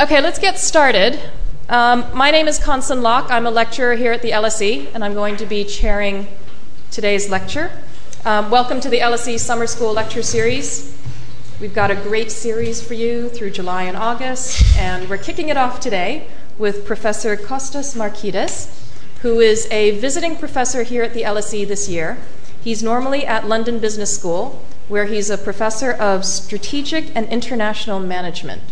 Okay, let's get started. Um, my name is Connson Locke. I'm a lecturer here at the LSE, and I'm going to be chairing today's lecture. Um, welcome to the LSE Summer School Lecture Series. We've got a great series for you through July and August, and we're kicking it off today with Professor Costas Markides, who is a visiting professor here at the LSE this year. He's normally at London Business School, where he's a professor of strategic and international management.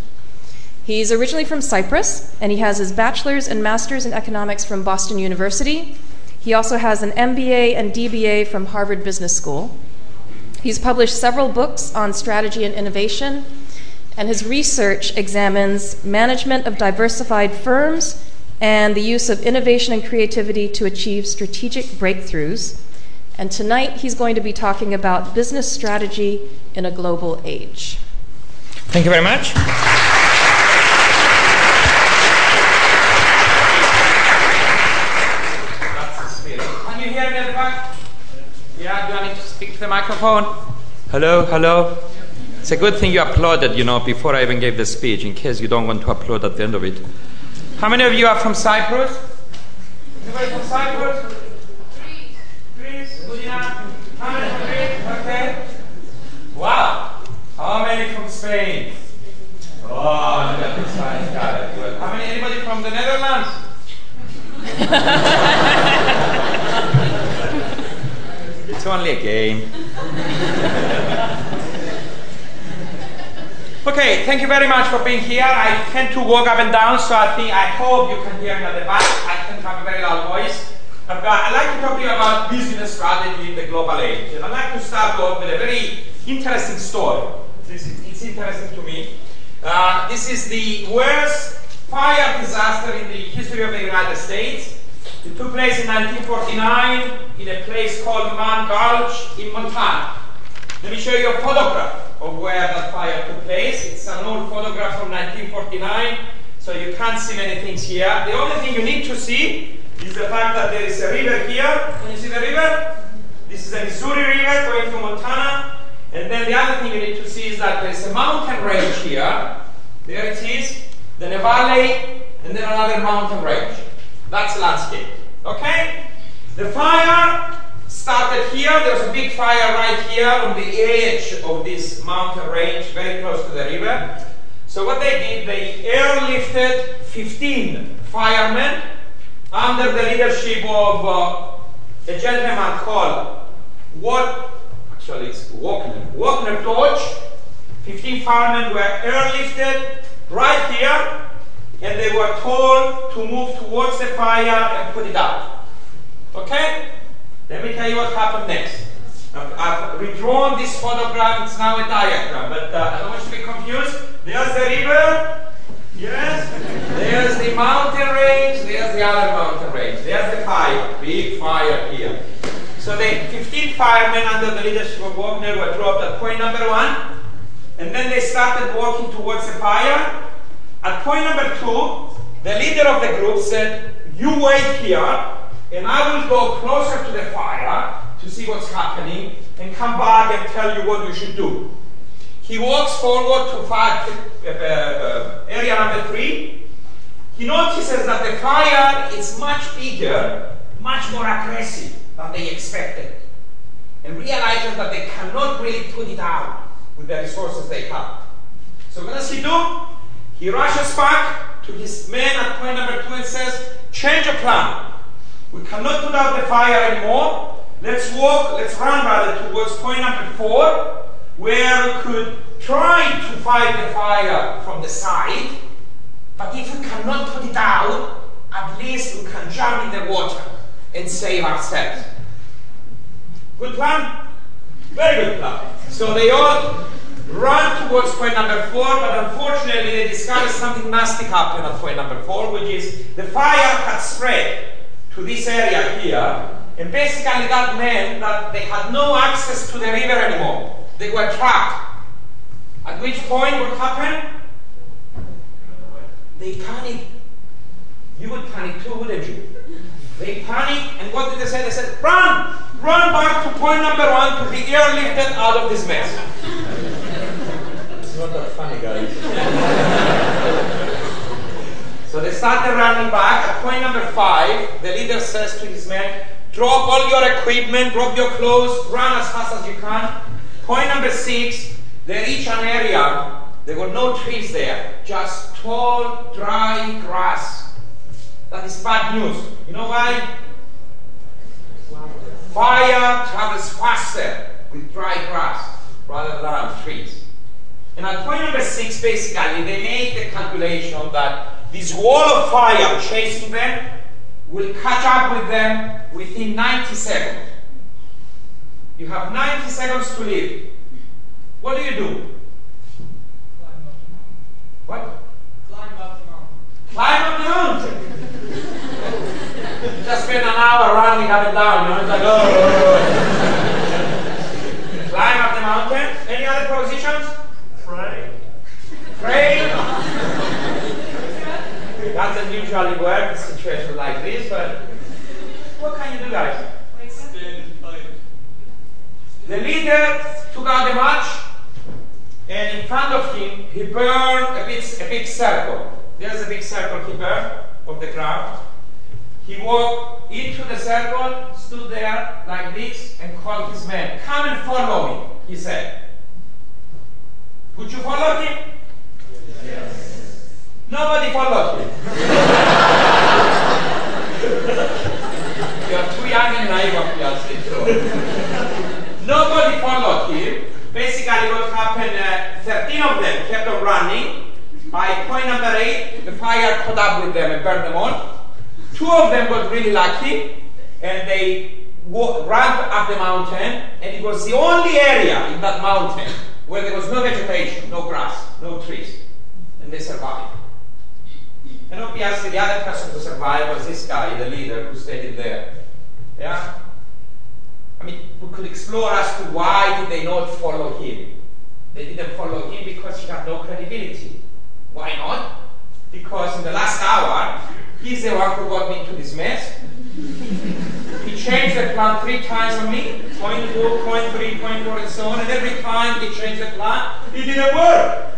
He's originally from Cyprus, and he has his bachelor's and master's in economics from Boston University. He also has an MBA and DBA from Harvard Business School. He's published several books on strategy and innovation, and his research examines management of diversified firms and the use of innovation and creativity to achieve strategic breakthroughs. And tonight he's going to be talking about business strategy in a global age. Thank you very much. Yeah, do I need to speak to the microphone? Hello, hello. It's a good thing you applauded, you know, before I even gave the speech, in case you don't want to applaud at the end of it. How many of you are from Cyprus? Anybody from Cyprus? Greece. Greece, good enough. How many from Greece? Okay. Wow. How many from Spain? Oh, that's Spain. Got it. Good. How many? Anybody from the Netherlands? it's only a game. okay, thank you very much for being here. I tend to walk up and down, so I think I hope you can hear me at the back. I tend to have a very loud voice. I've got, I'd like to talk to you about business strategy in the global age. And I'd like to start off with a very interesting story. Is, it's interesting to me. Uh, this is the worst fire disaster in the history of the United States. It took place in 1949 in a place called Mann Gulch in Montana. Let me show you a photograph of where that fire took place. It's an old photograph from 1949, so you can't see many things here. The only thing you need to see is the fact that there is a river here. Can you see the river? This is the Missouri River going to Montana. And then the other thing you need to see is that there is a mountain range here. There it is. Then a valley, and then another mountain range. That's landscape. Okay? The fire started here. There's a big fire right here on the edge of this mountain range, very close to the river. So what they did, they airlifted 15 firemen under the leadership of uh, a gentleman called what actually it's Wagner. Wagner Dodge. 15 firemen were airlifted right here and they were told to move towards the fire and put it out. Okay? Let me tell you what happened next. I've, I've redrawn this photograph, it's now a diagram, but uh, I don't want you to be confused. There's the river, yes? There's the mountain range, there's the other mountain range. There's the fire, big fire here. So the 15 firemen under the leadership of Wagner were dropped at point number one, and then they started walking towards the fire, at point number two, the leader of the group said, You wait here, and I will go closer to the fire to see what's happening and come back and tell you what you should do. He walks forward to fire, uh, uh, area number three. He notices that the fire is much bigger, much more aggressive than they expected, and realizes that they cannot really put it out with the resources they have. So what does he do? He rushes back to his men at point number two and says, change of plan. We cannot put out the fire anymore. Let's walk, let's run rather towards point number four, where we could try to fight the fire from the side. But if we cannot put it out, at least we can jump in the water and save ourselves. Good plan? Very good plan. So they all run towards point number four, but unfortunately they discovered something nasty happened at point number four, which is the fire had spread to this area here, and basically that meant that they had no access to the river anymore. They were trapped. At which point what happened? They panicked. You would panic too, wouldn't you? They panicked, and what did they say? They said, run! Run back to point number one to be airlifted out of this mess. Not that funny, guys. So they started running back. At point number five, the leader says to his men, drop all your equipment, drop your clothes, run as fast as you can. Point number six, they reach an area, there were no trees there, just tall, dry grass. That is bad news. You know why? Fire travels faster with dry grass rather than trees. And at point number six, basically, they make the calculation that this wall of fire chasing them will catch up with them within 90 seconds. You have 90 seconds to live. What do you do? What? Climb up the mountain. Climb up the mountain. Just spend an hour running up and down, you know, it's like, oh. oh, oh. Climb up the mountain. Any other propositions? Pray. Pray. Doesn't usually work situation like this, but what can you do, guys? The leader took out the match, and in front of him, he burned a big, a big circle. There's a big circle he burned of the crowd. He walked into the circle, stood there like this, and called his men, Come and follow me, he said. Would you follow him? Yes. Nobody followed him. You're too young and naive, obviously. So. Nobody followed him. Basically, what happened, uh, 13 of them kept on running. By point number 8, the fire caught up with them and burned them all. Two of them got really lucky, and they ran up the mountain, and it was the only area in that mountain where there was no vegetation, no grass, no trees, and they survived. And obviously, the other person who survived was this guy, the leader, who stayed in there. Yeah? I mean, we could explore as to why did they not follow him. They didn't follow him because he had no credibility. Why not? Because in the last hour, he's the one who got me into this mess. he changed the plan three times on me, point two, point three, point four, and so on, and every time he changed the plan, it didn't work.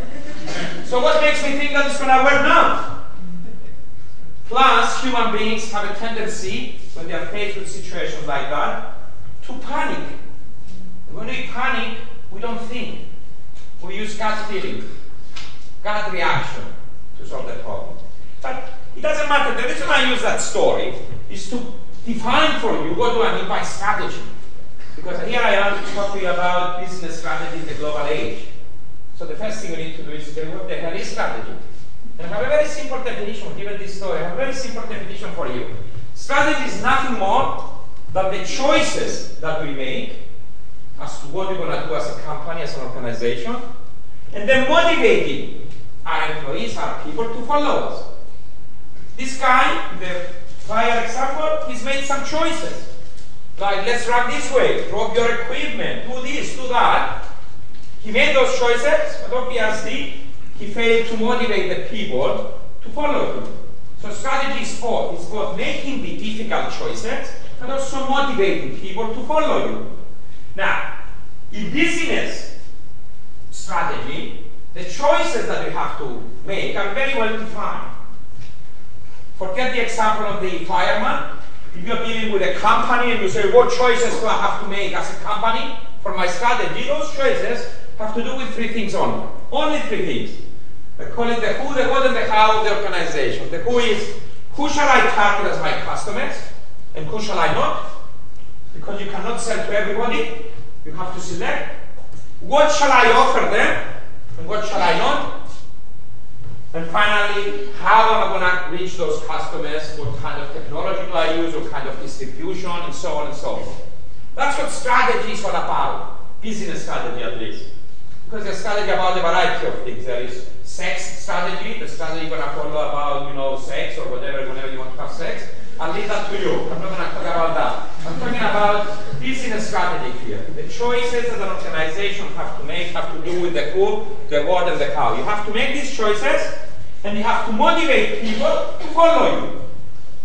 So what makes me think that it's gonna work now? Plus, human beings have a tendency, when they are faced with situations like that, to panic. When we panic, we don't think. We use gut feeling, gut reaction to solve the problem. But it doesn't matter. The reason I use that story is to define for you what do I mean by strategy. Because here I am to talk to you about business strategy in the global age. So the first thing we need to do is what the is strategy. And I have a very simple definition, given this story, I have a very simple definition for you. Strategy is nothing more than the choices that we make as to what we're going to do as a company, as an organization, and then motivating our employees, our people to follow us. This guy, the prior example, he's made some choices. Like, let's run this way, drop your equipment, do this, do that. He made those choices, but obviously, he failed to motivate the people to follow him. So strategy is both. It's both making the difficult choices and also motivating people to follow you. Now, in business strategy, the choices that you have to make are very well defined. Forget the example of the fireman. If you're dealing with a company and you say, what choices do I have to make as a company for my strategy? Those choices have to do with three things only. Only three things. I call it the who, the what, and the how of the organization. The who is who shall I target as my customers and who shall I not? Because you cannot sell to everybody. You have to select. What shall I offer them and what shall I not? And finally, how am I going to reach those customers? What kind of technology do I use? What kind of distribution? And so on and so forth. That's what strategy is all about. Business strategy, at least. Because there's strategy about a variety of things. There is sex strategy, the strategy you're to follow about, you know, sex or whatever, whenever you want to have sex. I'll leave that to you. I'm not to talk about that. I'm talking about business strategy here. The choices that an organization have to make have to do with the who, the what, and the how. You have to make these choices, and you have to motivate people to follow you.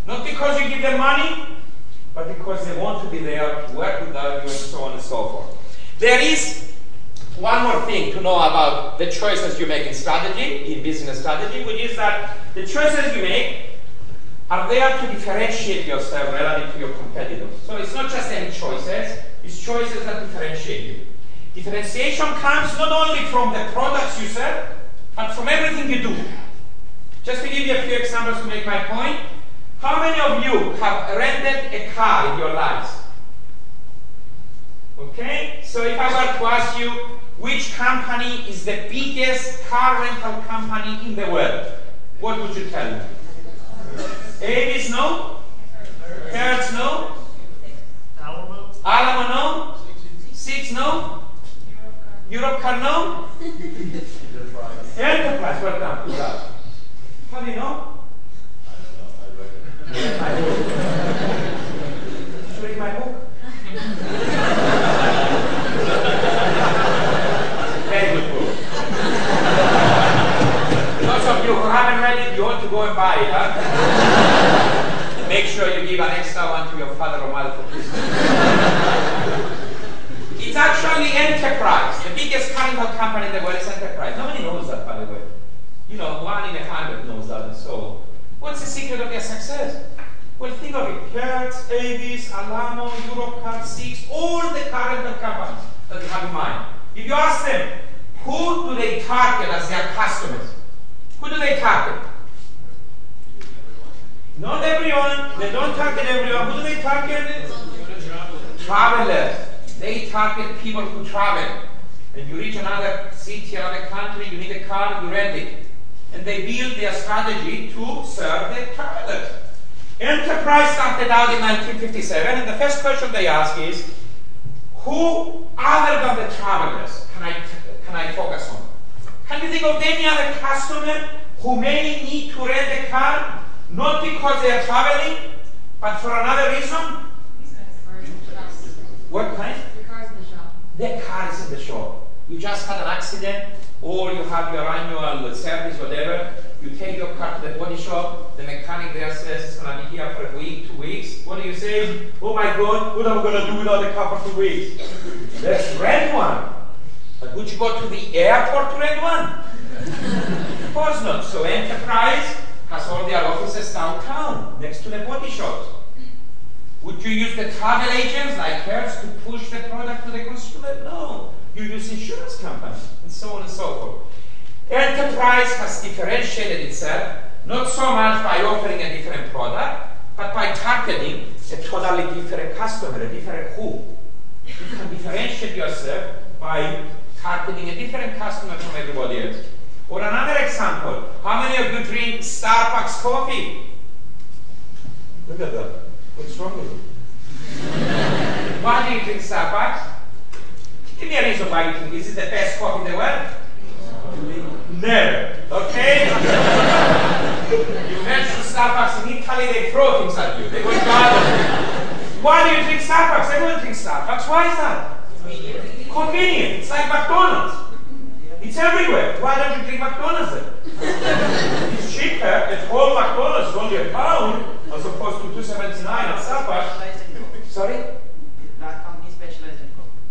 Not because you give them money, but because they want to be there to work with you, and so on and so forth. There is one more thing to know about the choices you make in strategy, in business strategy, which is that the choices you make are there to differentiate yourself relative to your competitors. So it's not just any choices, it's choices that differentiate you. Differentiation comes not only from the products you sell, but from everything you do. Just to give you a few examples to make my point, how many of you have rented a car in your lives? Okay, so if I were to ask you which company is the biggest car rental company in the world, what would you tell me? Avis no? Hertz no? Alamo. No? Sixt no? Europcar no? Enterprise, well done. How do you know? Should read my book? Very good book. Those of you ought to go and buy it, huh? Make sure you give an extra one to your father or mother for Christmas. It's actually Enterprise. The biggest chemical company in the world is Enterprise. Nobody knows that, by the way. You know, one in a hundred knows that and so. What's the secret of their success? Well, think of it. Hertz, Avis, Alamo, Europcar, Sixt, all the current companies that you have in mind. If you ask them, who do they target as their customers? Who do they target? Not everyone. They don't target everyone. Who do they target? Travelers. They target people who travel. And you reach another city, another country, you need a car, you rent it. And they build their strategy to serve the travelers. Enterprise started out in 1957, and the first question they ask is, who other than the travelers can I, can I focus on? Can you think of any other customer who may need to rent a car, not because they are traveling, but for another reason? What kind? The car's in the shop. The car is in the shop. You just had an accident, or you have your annual service, whatever. You take your car to the body shop. The mechanic there says it's to be here for a week, two weeks. What do you say? Oh my God, what am I going to do without the car for two weeks? Let's rent one. But would you go to the airport to rent one? of course not. So Enterprise has all their offices downtown, next to the body shops. Would you use the travel agents like Hertz to push the product to the consumer? No. You use insurance companies and so on and so forth. Enterprise has differentiated itself not so much by offering a different product, but by targeting a totally different customer, a different who. You can differentiate yourself by targeting a different customer from everybody else. Or another example, how many of you drink Starbucks coffee? Look at that. What's wrong with you? why do you drink Starbucks? Give me a reason why you think this is the best coffee in the world. Never. Okay? you mention Starbucks in Italy, they throw things at you. They go to Why do you drink Starbucks? Everyone drinks Starbucks. Why is that? Convenient. It's like McDonald's. It's everywhere. Why don't you drink McDonald's then? it's cheaper. At whole McDonald's is only a pound as opposed to 279 at Starbucks. specialized in coffee. Sorry? That company specializes in coffee.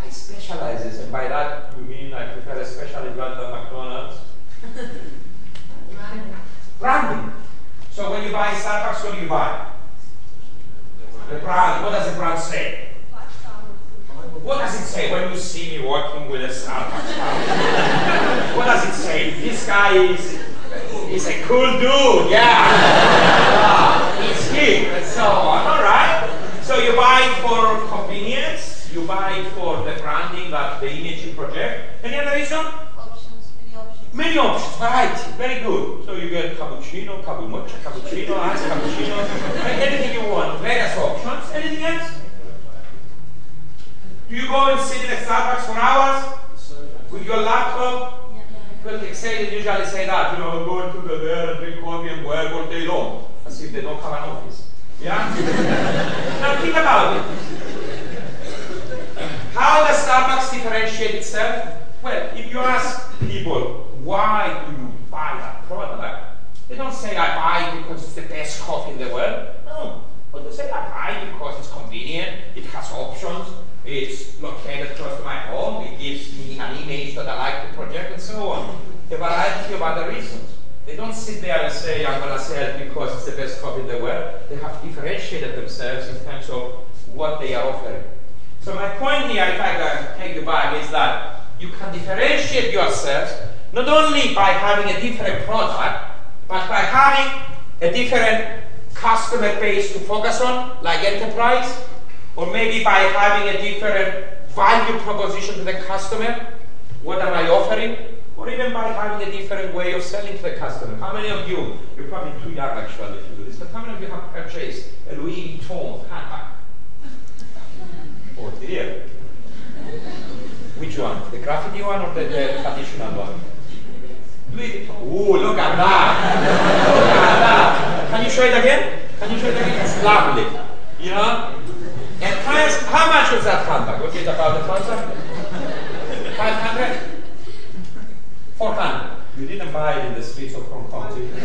I specializes, and by that you mean I prefer a specialty brand than McDonald's? Branding. So when you buy Starbucks, what do you buy? The brand. What does the brand say? What does it say when you see me working with a Starbucks what does it say? This guy is is a cool dude. Yeah. Ah, He's hip and so on. All right. So you buy for convenience. You buy for the branding, that the image you project. Any other reason? Options, many options. Many options, right? Very good. So you get cappuccino, cappuccino, cappuccino, iced cappuccino, anything you want. Various options. Anything else? Do you go and sit in a Starbucks for hours with your laptop? Well, say, they usually say that, you know, going to the there and drink coffee and work all day long, as if they don't have an office. Yeah? now think about it. How does Starbucks differentiate itself? Well, if you ask people, why do you buy that product? They don't say, I buy because it's the best coffee in the world. No. But they say, I buy because it's convenient, it has options, it's located close to my home, it gives me an image that I like to project, and so on. A variety of other reasons. They don't sit there and say, I'm going to sell because it's the best coffee in the world. They have differentiated themselves in terms of what they are offering. So my point here, if I can take you back, is that you can differentiate yourself not only by having a different product, but by having a different customer base to focus on, like enterprise, or maybe by having a different value proposition to the customer. What am I offering? Or even by having a different way of selling to the customer. How many of you, you're probably too young actually to do this, but how many of you have purchased a Louis Vuitton handbag? Oh dear. Which one? The graffiti one or the, the traditional one? Louis Vuitton. Ooh, look at that. look at that. Can you show it again? Can you show it again? It's lovely. You know? And price, how much was that handbag? Was it about a thousand? 500? 400. You didn't buy it in the streets of Hong Kong, did you?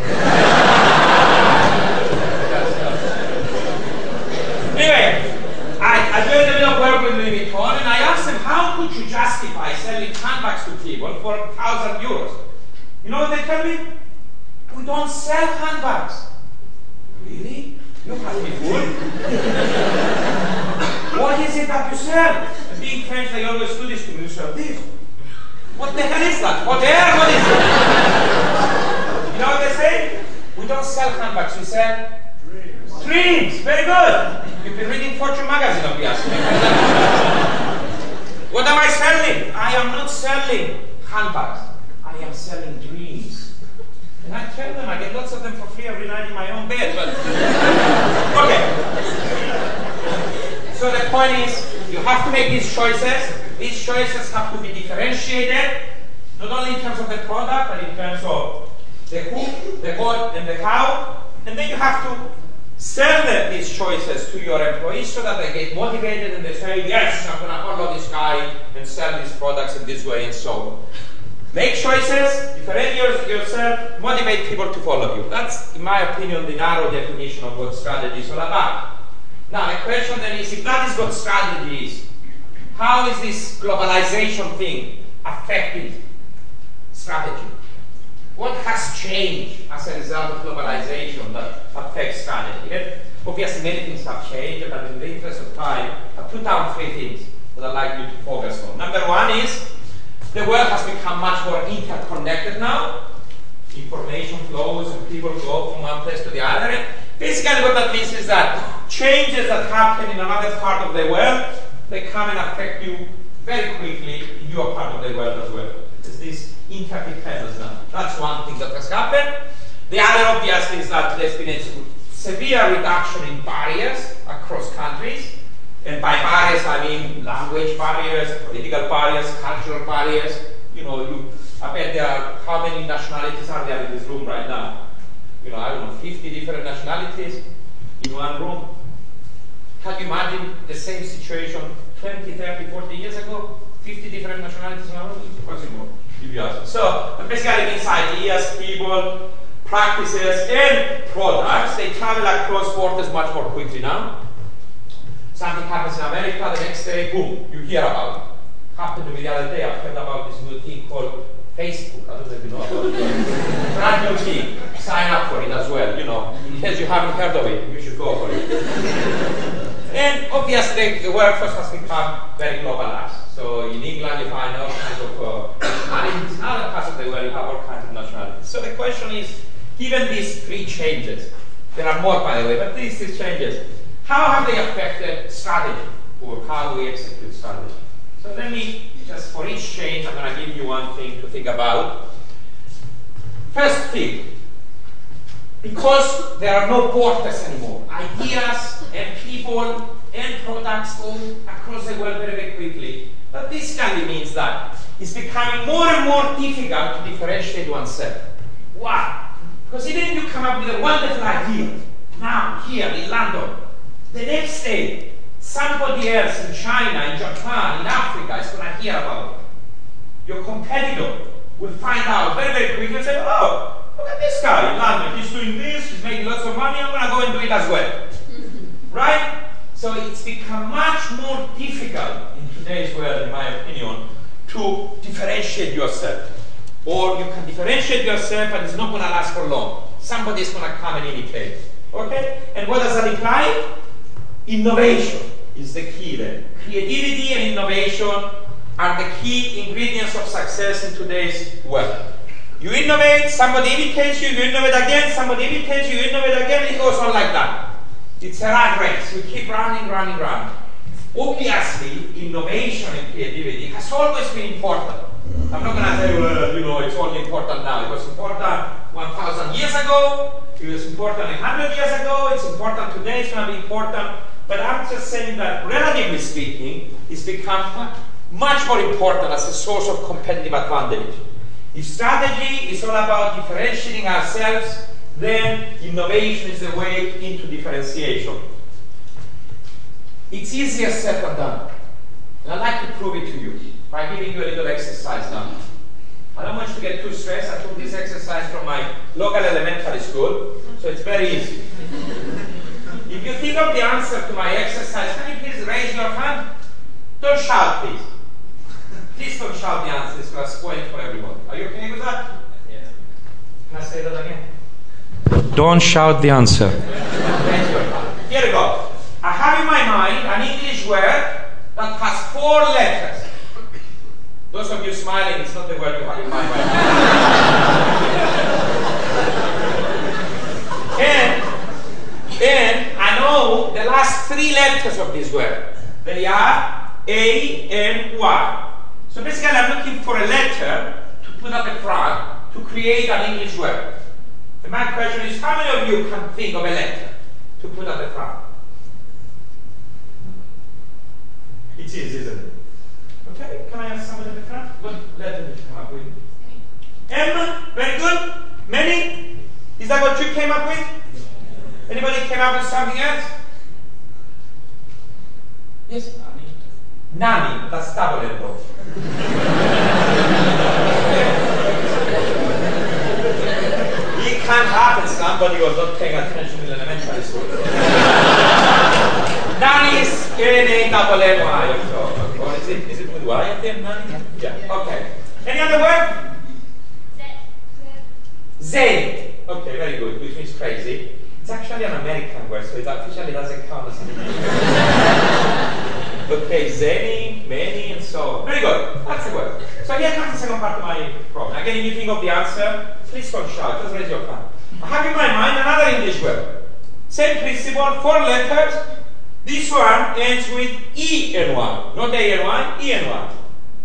anyway, I, I did a bit of work with Louis Vuitton and I asked them, how could you justify selling handbags to people for 1,000 euros? You know what they tell me? We don't sell handbags. Really? You have me fooled. what is it that you sell? Being French, they always do this to me. You sell this. What the hell is that? What the hell? What is it? you know what they say? We don't sell handbags, we sell dreams. Dreams! Very good. You've been reading Fortune magazine, obviously. what am I selling? I am not selling handbags. I am selling dreams. And I tell them, I get lots of them for free every night in my own bed, but okay. So the point is, you have to make these choices. These choices have to be differentiated, not only in terms of the product, but in terms of the who, the what, and the how. And then you have to sell them these choices to your employees so that they get motivated and they say, yes, I'm going to follow this guy and sell these products in this way and so on. Make choices, differentiate yourself, motivate people to follow you. That's, in my opinion, the narrow definition of what strategy is all about. Now, the question then is, if that is what strategy is, how is this globalization thing affecting strategy? What has changed as a result of globalization that affects strategy? Obviously, many things have changed, but in the interest of time, I put down three things that I'd like you to focus on. Number one is the world has become much more interconnected now. Information flows and people go from one place to the other. Basically, what that means is that changes that happen in another part of the world, they come and affect you very quickly in your part of the world as well. It's this interdependence. That's one thing that has happened. The other, obvious thing is that there's been a severe reduction in barriers across countries. And by barriers, I mean language barriers, political barriers, cultural barriers. You know, you, I bet there are, how many nationalities are there in this room right now? You know, I don't know, 50 different nationalities in one room. Can you imagine the same situation 20, 30, 40 years ago? 50 different nationalities in one room? Impossible. So, basically means ideas, people, practices, and products, they travel across borders much more quickly now. Something happens in America, the next day, boom, you hear about it. Happened to me the other day, I heard about this new thing called Facebook. I don't know if you know about it. Brand new thing. Sign up for it as well, you know. In case you haven't heard of it, you should go for it. and obviously, the workforce has become very globalized. So in England, you find all kinds of uh, nationalities. In other parts of the world, you have all kinds of nationalities. So the question is, given these three changes, there are more, by the way, but these three changes, how have they affected strategy or how we execute strategy? So let me just for each change, I'm going to give you one thing to think about. First thing, because there are no borders anymore, ideas and people and products go across the world very, very quickly. But this kind of means that it's becoming more and more difficult to differentiate oneself. Why? Because even if you come up with a wonderful idea, now, here in London, the next day, somebody else in China, in Japan, in Africa is going to hear about it. Your competitor will find out very, very quickly and say, oh, look at this guy in London. He's doing this, he's making lots of money, I'm going to go and do it as well. right? So it's become much more difficult in today's world, in my opinion, to differentiate yourself. or you can differentiate yourself and it's not going to last for long. Somebody's going to come and imitate. Okay? And what does that imply? Innovation is the key there. Creativity and innovation are the key ingredients of success in today's world. You innovate, somebody imitates you, you innovate again, somebody imitates you, you innovate again, it goes on like that. It's a rat race. You keep running, running, running. Obviously, innovation and creativity has always been important. I'm not going to say, well, you know, it's only important now. It was important 1,000 years ago. It was important 100 years ago. It's important today. It's going to be important. But I'm just saying that, relatively speaking, it's become much more important as a source of competitive advantage. If strategy is all about differentiating ourselves, then innovation is the way into differentiation. It's easier said than done. And I'd like to prove it to you by giving you a little exercise now. I don't want you to get too stressed. I took this exercise from my local elementary school, so it's very easy. if you think of the answer to my exercise, can you please raise your hand? Don't shout, please. Please don't shout the answer. It's going to spoil it for everyone. Are you okay with that? Yes. Can I say that again? Don't shout the answer. Here we go. I have in my mind an English word that has four letters. Those of you smiling, it's not the word you have in mind right now. and, and I know the last three letters of this word. They are A, N, Y. So basically I'm looking for a letter to put at the front to create an English word. And my question is, how many of you can think of a letter to put at the front? It is, isn't it? Okay, can I ask somebody at the front? What letter did you come up with? M, very good. Many? Is that what you came up with? Anybody came up with something else? Yes? Nani, that's double though. it can't happen somebody was not paying attention in elementary school. Nani is N-A double N-Y. Or is it, is it with Y at the end, Nani? Yeah, okay. Any other word? Z. Z. Okay, very good, which means crazy. It's actually an American word, so it officially doesn't count as an English Okay, zany, many, and so on. Very good, that's the word. So here comes the second part of my problem. Again, if you think of the answer, please don't shout, just raise your hand. I have in my mind another English word. Same principle, four letters. This one ends with E-N-Y, not A-N-Y, E-N-Y. And one, E and one.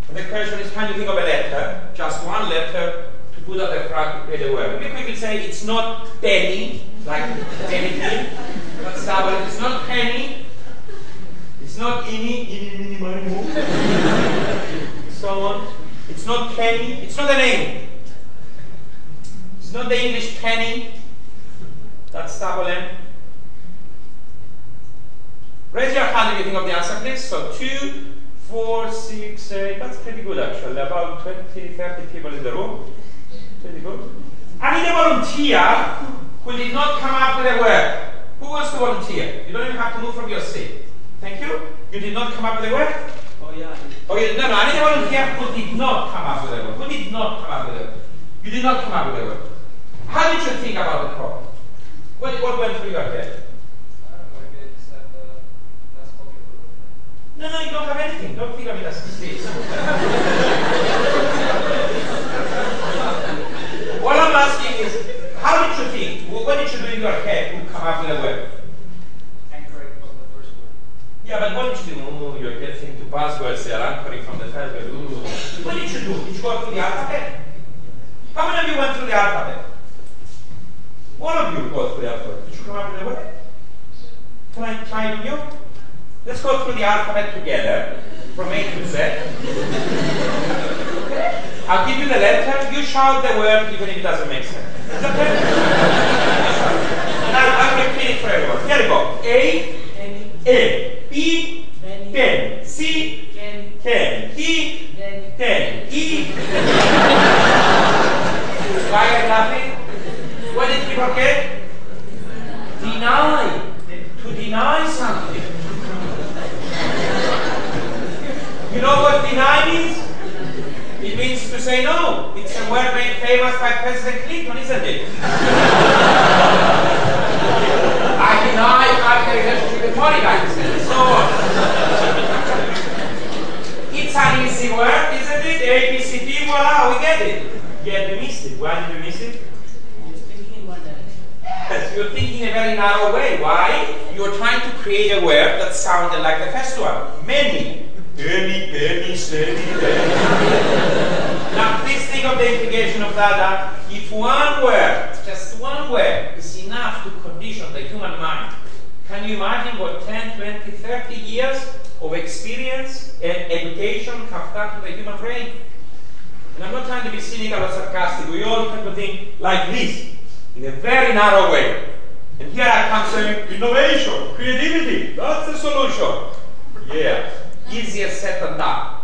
And the question is, can you think of a letter, just one letter, to put at the front to create a word? Me quickly say it's not penny, like anything. That's double. It's not penny. It's not any, any, mo. so on. It's not penny. It's not a name. It's not the English penny. That's double Raise your hand if you think of the answer, please. So two, four, six, eight. That's pretty good, actually. About 20, 30 people in the room. Pretty good. I need a volunteer who did not come up with a word. Who wants to volunteer? You don't even have to move from your seat. Thank you. You did not come up with a word? Oh yeah. Oh, yeah. No, no. I need a volunteer who did not come up with a word. Who did not come up with a word? You did not come up with a word. How did you think about the problem? What, what went through your head? No, no, you don't have anything. Don't think of it as this. what I'm asking is, how did you think? What did you do in your head to come up with a word? Anchoring from the first word. Yeah, but what did you do? Oh, you're getting to buzzwords there, anchoring from the first word. Ooh. What did you do? Did you go through the alphabet? How many of you went through the alphabet? One of you go through the alphabet. Did you come up with a word? Can I try with you? Let's go through the alphabet together, from A to Z. I'll give you the letter, you shout the word even if it doesn't make sense. Is that okay? I'll, repeat it for everyone. Here we go. A, A, B, C, penny. ten, E. Why are you laughing? What did you forget? Deny. To deny something. You know what deny means? It means to say no. It's a word made famous by President Clinton, isn't it? I deny I have a relationship with money back then. So it's an easy word, isn't it? A, B, C, D, voila, we get it. Yet we missed it. Why did we miss it? You're thinking in one day. Yes, you're thinking in a very narrow way. Why? You're trying to create a word that sounded like the first one. Many. Now please think of the implication of that. that If one word, just one word, is enough to condition the human mind, can you imagine what 10, 20, 30 years of experience and education have done to the human brain? And I'm not trying to be cynical or sarcastic. We all tend to think like this, in a very narrow way. And here I come saying, innovation, creativity, that's the solution. Yeah, easier said than done.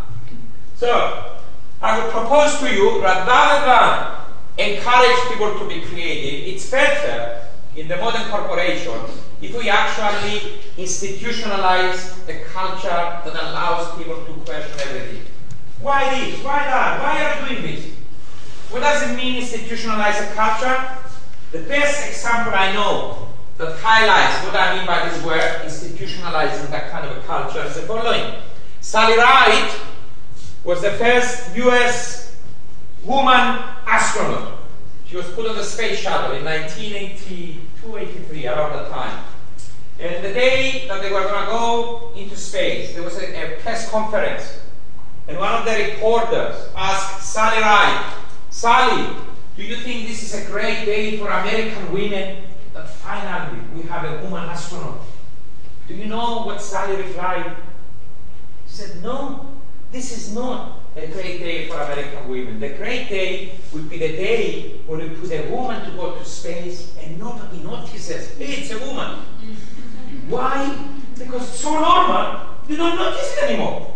So, I would propose to you, rather than encourage people to be creative, it's better in the modern corporation if we actually institutionalize a culture that allows people to question everything. Why this? Why that? Why are you doing this? What does it mean institutionalize a culture? The best example I know that highlights what I mean by this word, institutionalizing that kind of a culture, is the following. Sally Ride was the first US woman astronaut. She was put on the space shuttle in 1982, 83, around that time. And the day that they were going to go into space, there was a, a press conference. And one of the reporters asked Sally Ride, Sally, do you think this is a great day for American women that finally we have a woman astronaut? Do you know what Sally replied? She said, No, this is not a great day for American women. The great day would be the day when we put a woman to go to space and nobody notices. Hey, it's a woman. Why? Because it's so normal, you don't notice it anymore.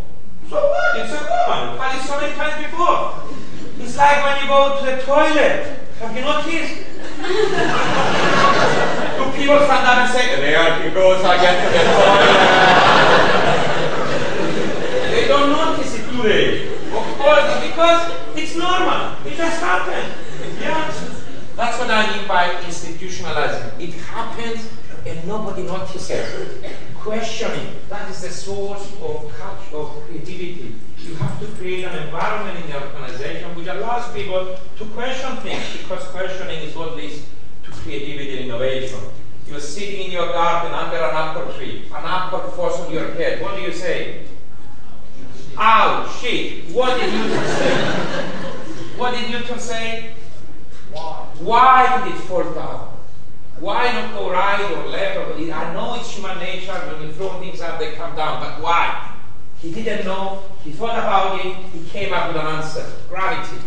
So what? It's a woman. I've had it so many times before. It's like when you go to the toilet. Have you noticed? Do people stand up and say, there he goes again to the toilet? they don't notice it, they? Of course, because it's normal. It just happened. Yeah. That's what I mean by institutionalizing. It happens and nobody notices. Questioning, that is the source of culture, of creativity. You have to create an environment in the organization which allows people to question things because questioning is what leads to creativity and innovation. You're sitting in your garden under an apple tree, an apple falls on your head. What do you say? Ow, shit. What did Newton say? What did Newton say? Why? Why did it fall down? Why not go right or left? Or, I know it's human nature. When you throw things up, they come down. But why? He didn't know. He thought about it. He came up with an answer. Gravity.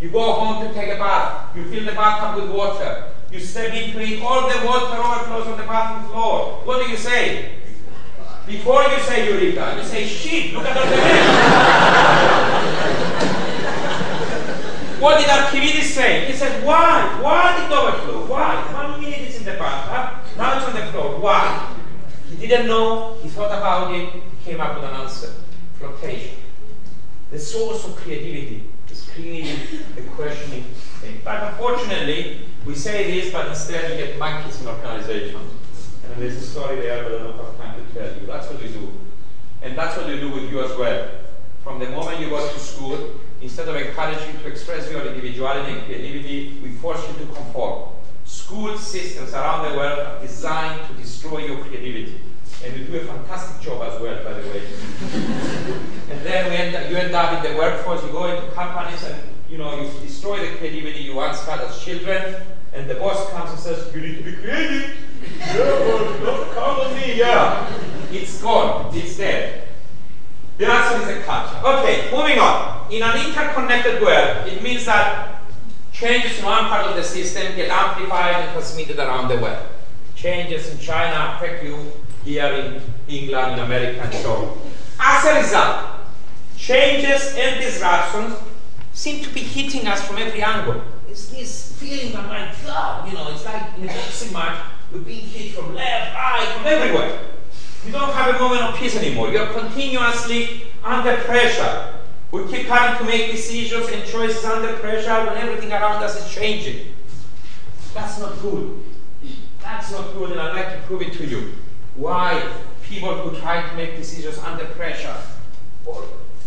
You go home to take a bath. You fill the bathtub with water. You step into it. All the water overflows on the bathroom floor. What do you say? Before you say Eureka, you say shit. Look at the What did Archimedes say? He said, why? Why did overflow? Why? One minute it's in the bathtub, now it's on the floor. Why? He didn't know, he thought about it, he came up with an answer. Flotation. The source of creativity is creating the questioning thing. But unfortunately, we say this, but instead we get monkeys in organizations. And there's a story there, but I don't have time to tell you. That's what we do. And that's what we do with you as well. From the moment you go to school, instead of encouraging you to express your individuality and creativity, we force you to conform. School systems around the world are designed to destroy your creativity. And we do a fantastic job as well, by the way. and then we end up, you end up in the workforce, you go into companies and you know you destroy the creativity you once had as children, and the boss comes and says, You need to be creative. Don't me. It's gone, it's dead. The answer is a culture. Okay, moving on. In an interconnected world, it means that changes in one part of the system get amplified and transmitted around the world. Changes in China affect you here in England, in America, and so on. As a result, changes and disruptions seem to be hitting us from every angle. It's this feeling that, my God, you know, it's like in boxing match, we're being hit from left, right, from everywhere. You don't have a moment of peace anymore. You're continuously under pressure. We keep having to make decisions and choices under pressure when everything around us is changing. That's not good. That's not good, and I'd like to prove it to you. Why people who try to make decisions under pressure,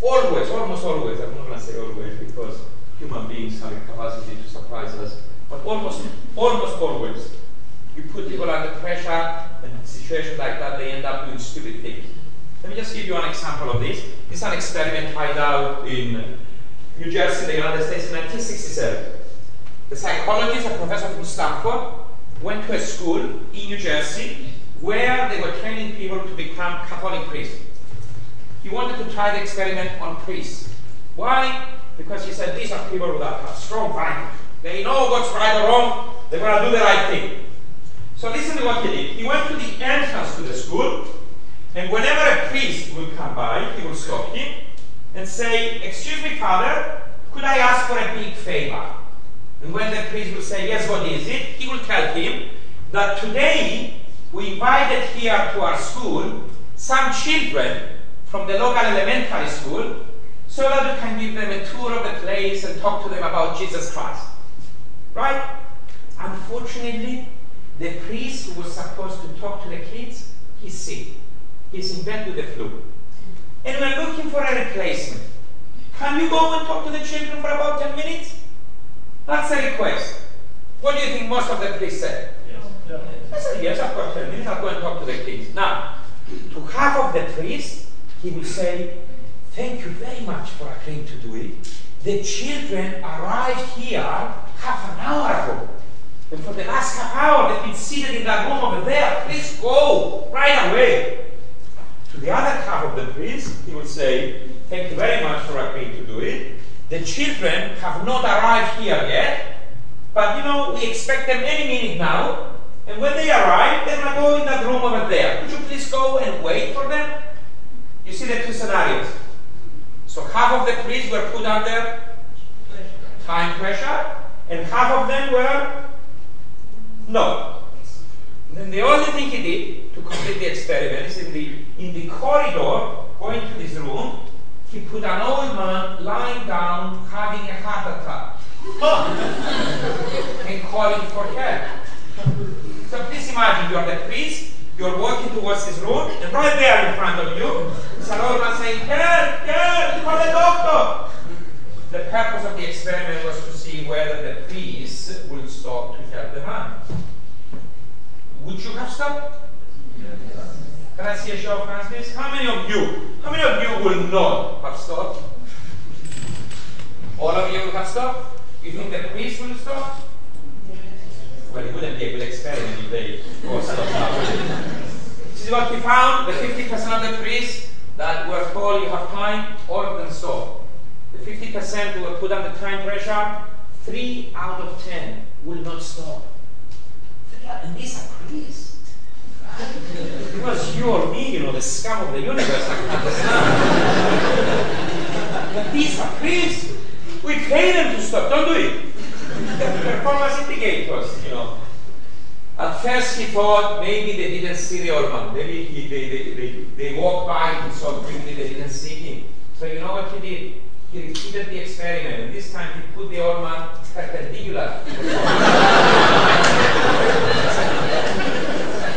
always, almost always, I'm not going to say always because human beings have a capacity to surprise us, but almost, almost always, you put people under pressure, and situations like that, they end up doing stupid things. Let me just give you an example of this. This is an experiment carried out in New Jersey, the United States, in 1967. The psychologist, a professor from Stanford, went to a school in New Jersey where they were training people to become Catholic priests. He wanted to try the experiment on priests. Why? Because he said these are people that have strong values. They know what's right or wrong. They're going to do the right thing. So listen to what he did. He went to the entrance to the school, and whenever a priest would come by, he would stop him and say, Excuse me, Father, could I ask for a big favor? And when the priest would say, Yes, what is it? He would tell him that today we invited here to our school some children from the local elementary school so that we can give them a tour of the place and talk to them about Jesus Christ. Right? Unfortunately, the priest who was supposed to talk to the kids, he's sick. He's in bed with the flu. And we're looking for a replacement. Can you go and talk to the children for about 10 minutes? That's a request. What do you think most of the priests said? Yes. I said, yes, I've got 10 minutes. I'll go and talk to the kids. Now, to half of the priests, he will say, thank you very much for agreeing to do it. The children arrived here half an hour ago. And for the last half hour, they've been seated in that room over there. Please go right away. To the other half of the priest, he would say, Thank you very much for agreeing to do it. The children have not arrived here yet, but you know, we expect them any minute now. And when they arrive, they're going to go in that room over there. Could you please go and wait for them? You see the two scenarios. So half of the priests were put under time pressure, and half of them were no. Then the only thing he did to complete the experiment is in the in the corridor, going to this room, he put an old man lying down having a heart attack and calling for help. So please imagine you are the priest, you're walking towards this room, and right there in front of you is an old man saying, Help, help, call the doctor. The purpose of the experiment was to see whether the priest would stop to help the man. Would you have stopped? Can I see a show of hands, please? How many of you, how many of you will not have stopped? All of you have stopped? You think the priest will stop? Well, it wouldn't be a good experiment if they all stopped. This is what we found. The 50% of the priests that were told you have time, all of them stopped. The 50% who were put under time pressure, 3 out of 10 will not stop. And these are priests. It was you or me, you know, the scum of the universe. I can understand. but these are priests. We pay them to stop. Don't do it. Performance indicators, you know. At first he thought maybe they didn't see the old man. Maybe he, they, they, they, they walked by him so quickly they didn't see him. So you know what he did? He repeated the experiment, and this time he put the old man perpendicular.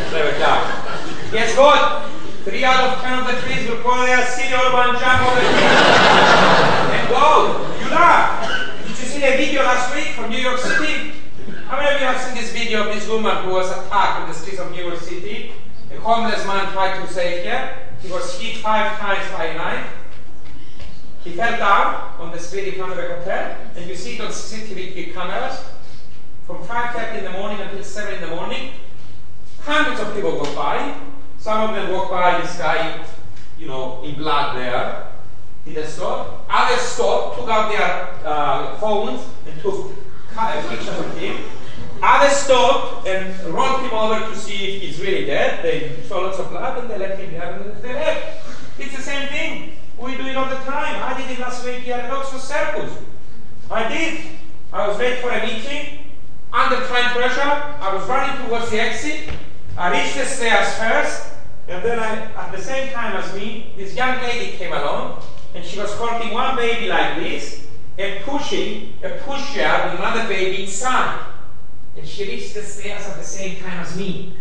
Clever job. Guess what? Three out of ten of the trees will go there, see the old man jump over the and go. You laugh. Did you see the video last week from New York City? How many of you have seen this video of this woman who was attacked in the streets of New York City? A homeless man tried to save her. He was hit five times by a knife. He fell down on the street in front of a hotel, and you see it on CCTV cameras from 5.30 in the morning until 7 in the morning. Hundreds of people walk by. Some of them walk by this guy, you know, in blood there. Didn't stop. Others stopped, took out their uh, phones, and took uh, pictures of him. Others stopped and rolled him over to see if he's really dead. They saw lots of blood and they let him have and they. It's the same thing. We do it all the time. I did it last week here at Oxford Circus. I did. I was late for a meeting, under time pressure. I was running towards the exit. I reached the stairs first, and then I, at the same time as me, this young lady came along. and she was holding one baby like this and pushing a pusher with another baby inside. And she reached the stairs at the same time as me.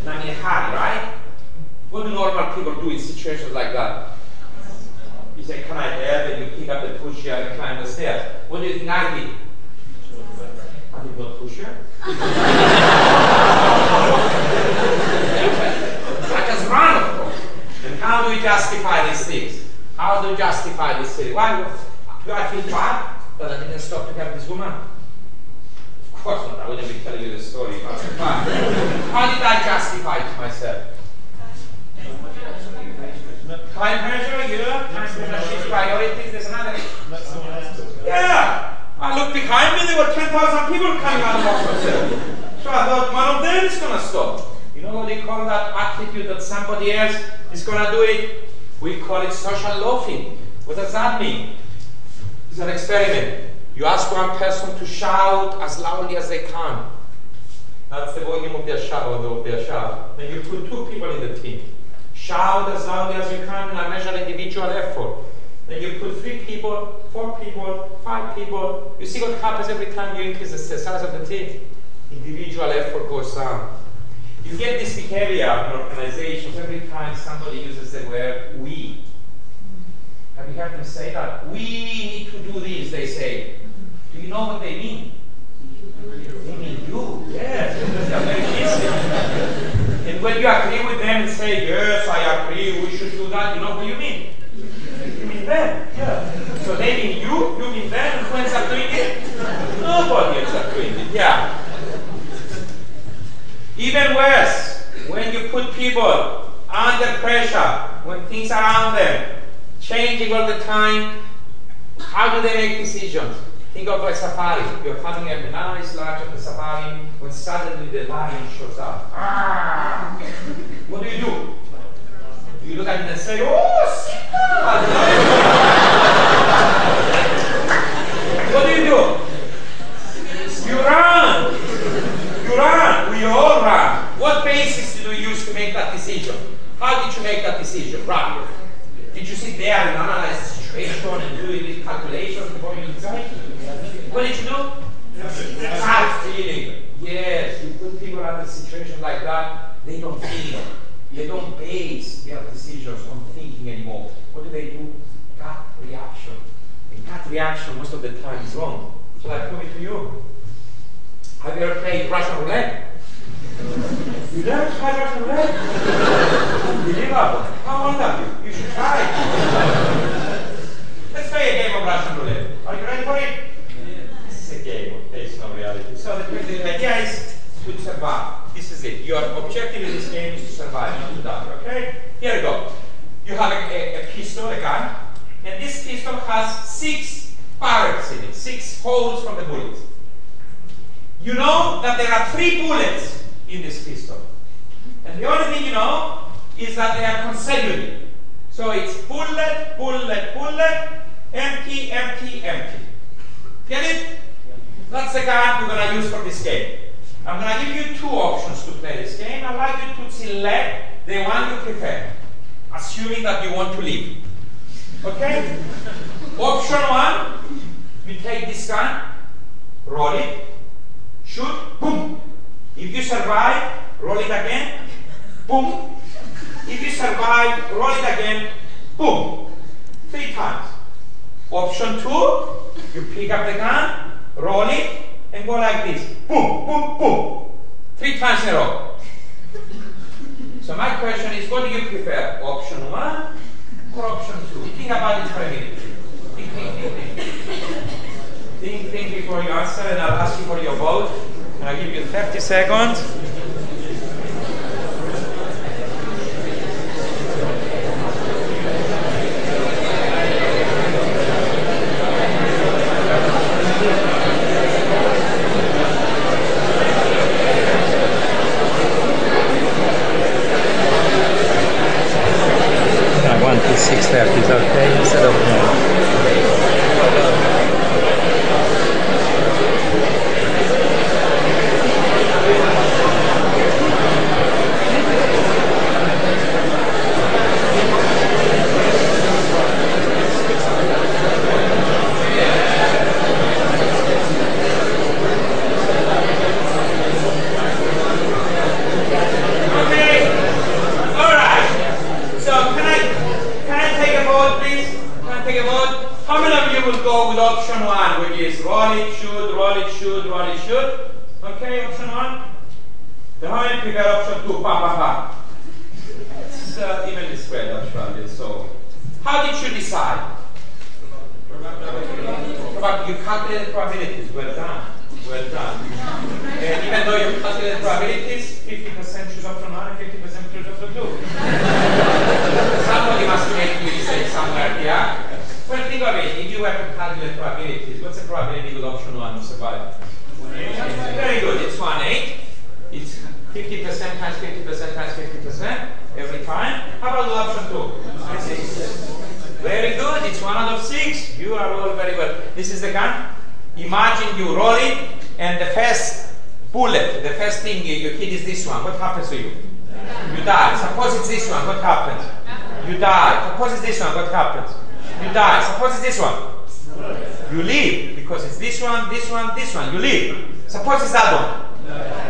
and I'm in a hurry, right? What do normal people do in situations like that? You say, Can I help? And you pick up the pusher and climb the stairs. What do you think I did? I did not push her. I just run, of course. And how do we justify these things? How do we justify these things? Why do I feel bad that I didn't stop to help this woman? Of course not. I wouldn't be telling you the story. How did I justify it to myself? Time pressure, yeah. Time pressure shifts priorities. Yeah. I looked behind me, there were 10,000 people coming out of hospital. So I thought one of them is going to stop. You know what they call that attitude that somebody else is going to do it? We call it social loafing. What does that mean? It's an experiment. You ask one person to shout as loudly as they can. That's the volume of their shout. Of their shout. Then you put two people in the team. Shout as loudly as you can and I measure individual effort. Then you put three people, four people, five people. You see what happens every time you increase the size of the team? Individual effort goes down. You get this behavior in organizations every time somebody uses the word we. Have you heard them say that? We need to do this, they say. Do you know what they mean? They mean you. Yes. And when you agree with them and say, yes, I agree, we should do that, you know what you mean? You mean them. Yeah. So they mean you, you mean them, and who ends up doing it? Nobody ends up doing it. Yeah. Even worse, when you put people under pressure, when things around them changing all the time, how do they make decisions? Think of a safari. You're having a nice lunch at the safari when suddenly the lion shows up. Ah! What do you do? Do you look at it and say, Oh, Simba! what do you do? You run! You run! We all run. What basis did you use to make that decision? How did you make that decision? Run. Did you sit there and analyze the situation and do these calculations before you decide? What did you do? Gut feeling. Yes, you put people under a situation like that, they don't feel. They don't base their decisions on thinking anymore. What do they do? Gut reaction. And gut reaction most of the time is wrong. So I prove it to you. Have you ever played Russian roulette? you never tried Russian roulette? Unbelievable. How old are you? You should try. Let's play a game of Russian roulette. Are you ready for it? This is a game based on reality. So the, the idea is to survive. This is it. Your objective in this game is to survive, not to die. Okay? Here we go. You have a, a, a pistol, a gun, and this pistol has six barrels in it, six holes from the bullets. You know that there are three bullets in this pistol. And the only thing you know is that they are consecutive. So it's bullet, bullet, bullet, empty, empty, empty. Get it? That's the card you're going to use for this game. I'm going to give you two options to play this game. I'd like you to select the one you prefer, assuming that you want to leave. Okay? Option one, you take this gun, roll it, shoot, boom. If you survive, roll it again, boom. If you survive, roll it again, boom. Three times. Option two, you pick up the gun, roll it, and go like this. Boom, boom, boom. Three times in a row. So my question is, what do you prefer? Option one or option two? Think about it for a minute. Think, think, think, think. Think, think before you answer, and I'll ask you for your vote. And I'll give you 30 seconds. option 1, which is roll it, shoot, roll it, shoot, roll it, shoot. Okay, option 1. The high figure option 2, pa, pa, pa. It's uh, evenly spread actually, so. How did you decide? But you calculated probabilities, well done, well done. and even though you calculated probabilities, 50% choose option 1 and 50% choose option 2. Somebody must make a mistake somewhere here. Well, think of it. If you were to calculate probabilities, what's the probability with option one to survive? Very good. It's 1 8. It's 50% times 50% times 50% every time. How about the option 2? Very good. It's 1 out of 6. You are all very well. This is the gun. Imagine you roll it and the first bullet, the first thing you, you hit is this one. What happens to you? You die. Suppose it's this one. What happens? You die. Suppose it's this one. What happens? You die. Suppose it's this one. You live because it's this one, this one, this one. You live. Suppose it's that one.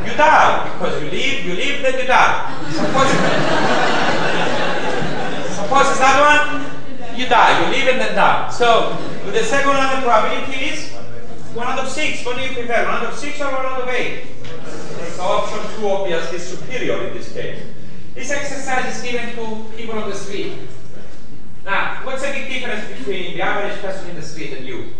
You die because you live, you live, then you die. Suppose, suppose it's that one, you die. You live and then die. So with the second one, the probability is one out of six. What do you prefer? One out of six or one out of eight? So option two obviously is superior in this case. This exercise is given to people on the street. Now, what's the big difference between the average person in the street and you?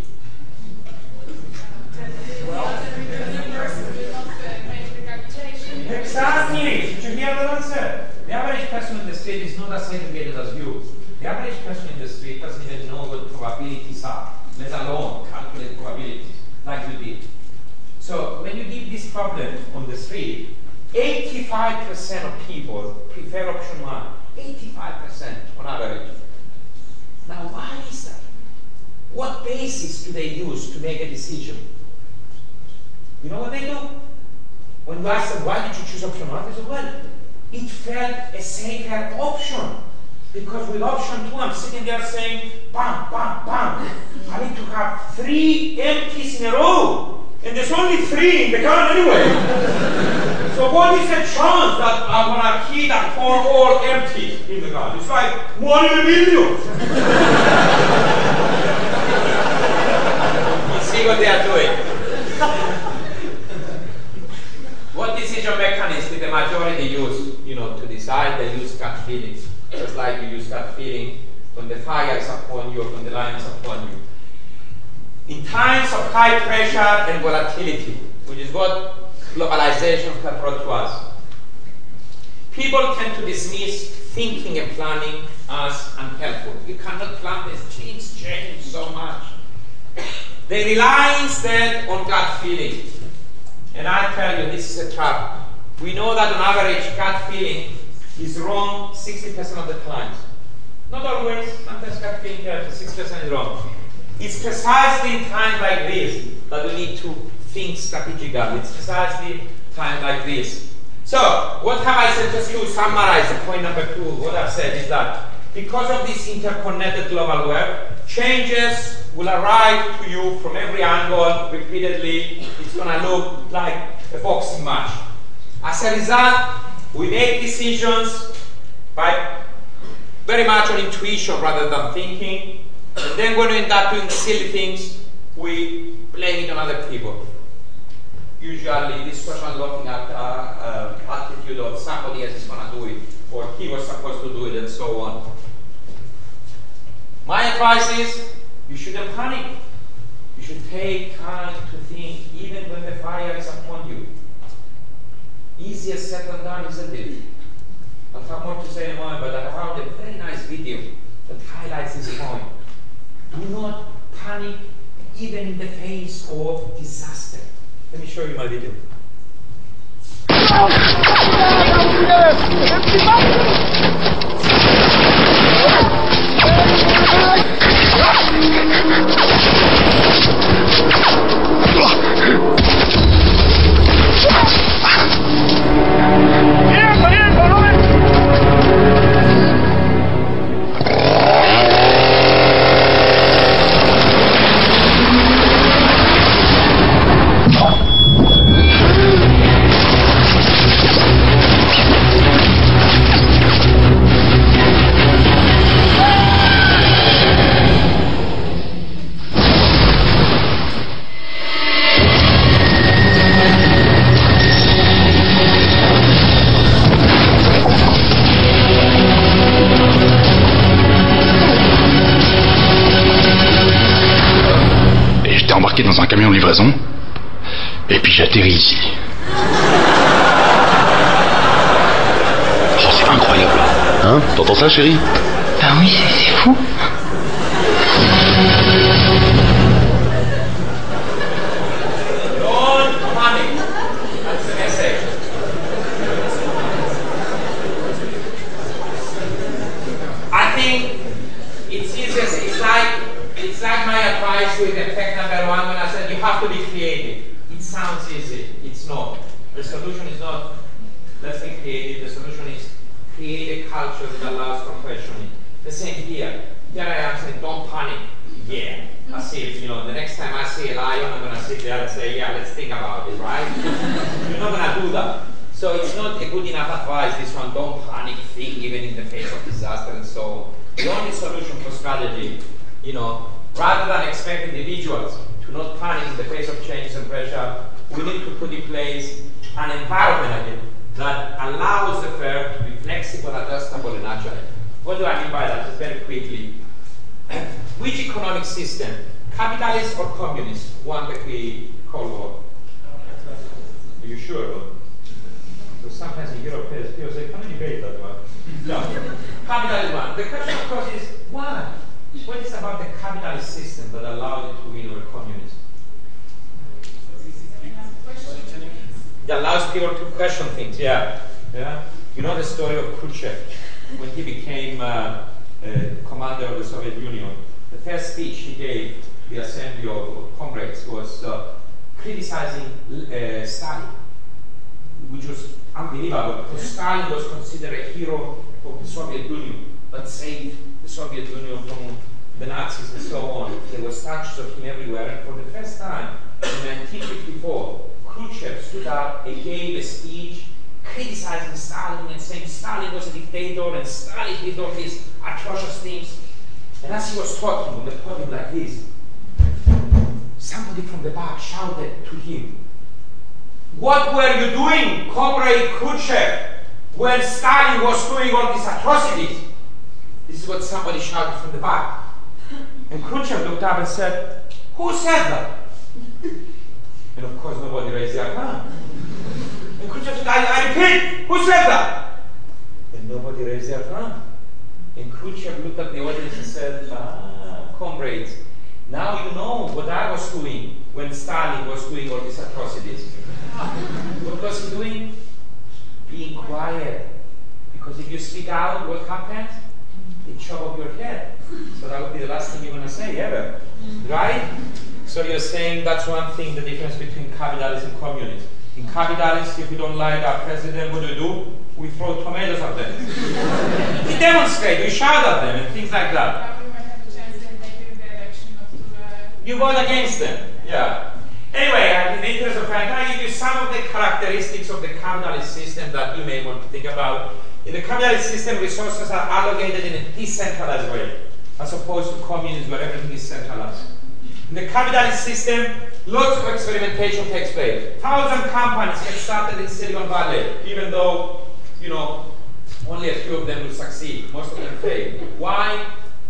Exactly. Did you hear the answer? The average person in the street is not as educated as you. The average person in the street doesn't even know what probabilities are, let alone calculate probabilities like you did. So when you give this problem on the street, 85% of people prefer option one. 85% on average. Now, why is that? What basis do they use to make a decision? You know what they do? When you ask them, why did you choose option one? They say, well, it felt a safer option. Because with option two, I'm sitting there saying, bam, bam, bam. I need to have three empties in a row. And there's only three in the car anyway. so what is the chance that I'm gonna hit a four all empty in the car? It's like one in a million. you see what they are doing? what decision mechanism did the majority use, you know, to decide? They use gut feelings. Just like you use gut feeling when the fire is upon you or when the lion is upon you. In times of high pressure and volatility, which is what globalization has brought to us, people tend to dismiss thinking and planning as unhelpful. You cannot plan this, things change so much. They rely instead on gut feeling. And I tell you, this is a trap. We know that on average, gut feeling is wrong 60% of the times. Not always, sometimes gut feeling 60% is wrong. It's precisely in times like this that we need to think strategically. It's precisely times like this. So, what have I said? Just to summarize the point number two, what I've said is that because of this interconnected global web, changes will arrive to you from every angle repeatedly. It's going to look like a boxing match. As a result, we make decisions by very much on intuition rather than thinking. And then when we end up doing silly things, we blame it on other people. Usually, this person looking at uh, uh, attitude of somebody else is going to do it, or he was supposed to do it, and so on. My advice is you shouldn't panic. You should take time to think, even when the fire is upon you. Easier said than done, isn't it? I'll have more to say in a moment, but I found a very nice video that highlights this point. Do not panic even in the face of disaster. Let me show you my video. livraison. Et puis j'atterris ici. Oh, c'est incroyable. Hein T'entends ça, chérie? Ben oui, c'est c'est fou. Don't panic. That's the message. I think it's like it's like my advice with effect number one when I said have to be creative. It sounds easy. It's not. The solution is not let's be creative. The solution is create a culture that allows for questioning. The same here. Here I am saying don't panic. Yeah. I see it, you know, the next time I see a lion, I'm gonna sit there and say, yeah, let's think about it, right? You're not gonna do that. So it's not a good enough advice, this one, don't panic, think even in the face of disaster and so on. The only solution for strategy, you know, rather than expect individuals to not panic in the face of change and pressure, we need to put in place an environment again that allows the firm to be flexible, adjustable, and agile. What do I mean by that? Just very quickly. Which economic system, capitalist or communist, won the Cold War? Are you sure? Because sometimes in Europe, people say, can you debate that one? No. capitalist one. The question, of course, is why? What is about the capitalist system that allowed it to win over communism? It allows people to question things, yeah. yeah. You know the story of Khrushchev when he became uh, uh, commander of the Soviet Union. The first speech he gave to the assembly of comrades was uh, criticizing uh, Stalin, which was unbelievable because Stalin was considered a hero of the Soviet Union but saved the Soviet Union from the Nazis and so on. There were statues of him everywhere, and for the first time in 1954, Khrushchev stood up and gave a speech criticizing Stalin and saying Stalin was a dictator and Stalin did all these atrocious things. And as he was talking on the podium like this, somebody from the back shouted to him, What were you doing, Comrade Khrushchev, when Stalin was doing all these atrocities? This is what somebody shouted from the back. And Khrushchev looked up and said, Who said that? And of course, nobody raised their hand. And Khrushchev said, I, I repeat, who said that? And nobody raised their hand. And Khrushchev looked at the audience and said, Ah, comrades, now you know what I was doing when Stalin was doing all these atrocities. what was he doing? Being quiet. Because if you speak out, what happens? Chop off your head. So that would be the last thing you're going to say ever. Right? So you're saying that's one thing, the difference between capitalism and communism. In capitalism, if we don't like our president, what do we do? We throw tomatoes at them. we demonstrate, we shout at them, and things like that. You vote against them. Yeah. Anyway, in the interest of time, I give you some of the characteristics of the capitalist system that you may want to think about. In the capitalist system, resources are allocated in a decentralized way, as opposed to communism where everything is centralized. In the capitalist system, lots of experimentation takes place. Thousand companies get started in Silicon Valley, even though, you know, only a few of them will succeed. Most of them fail. Why?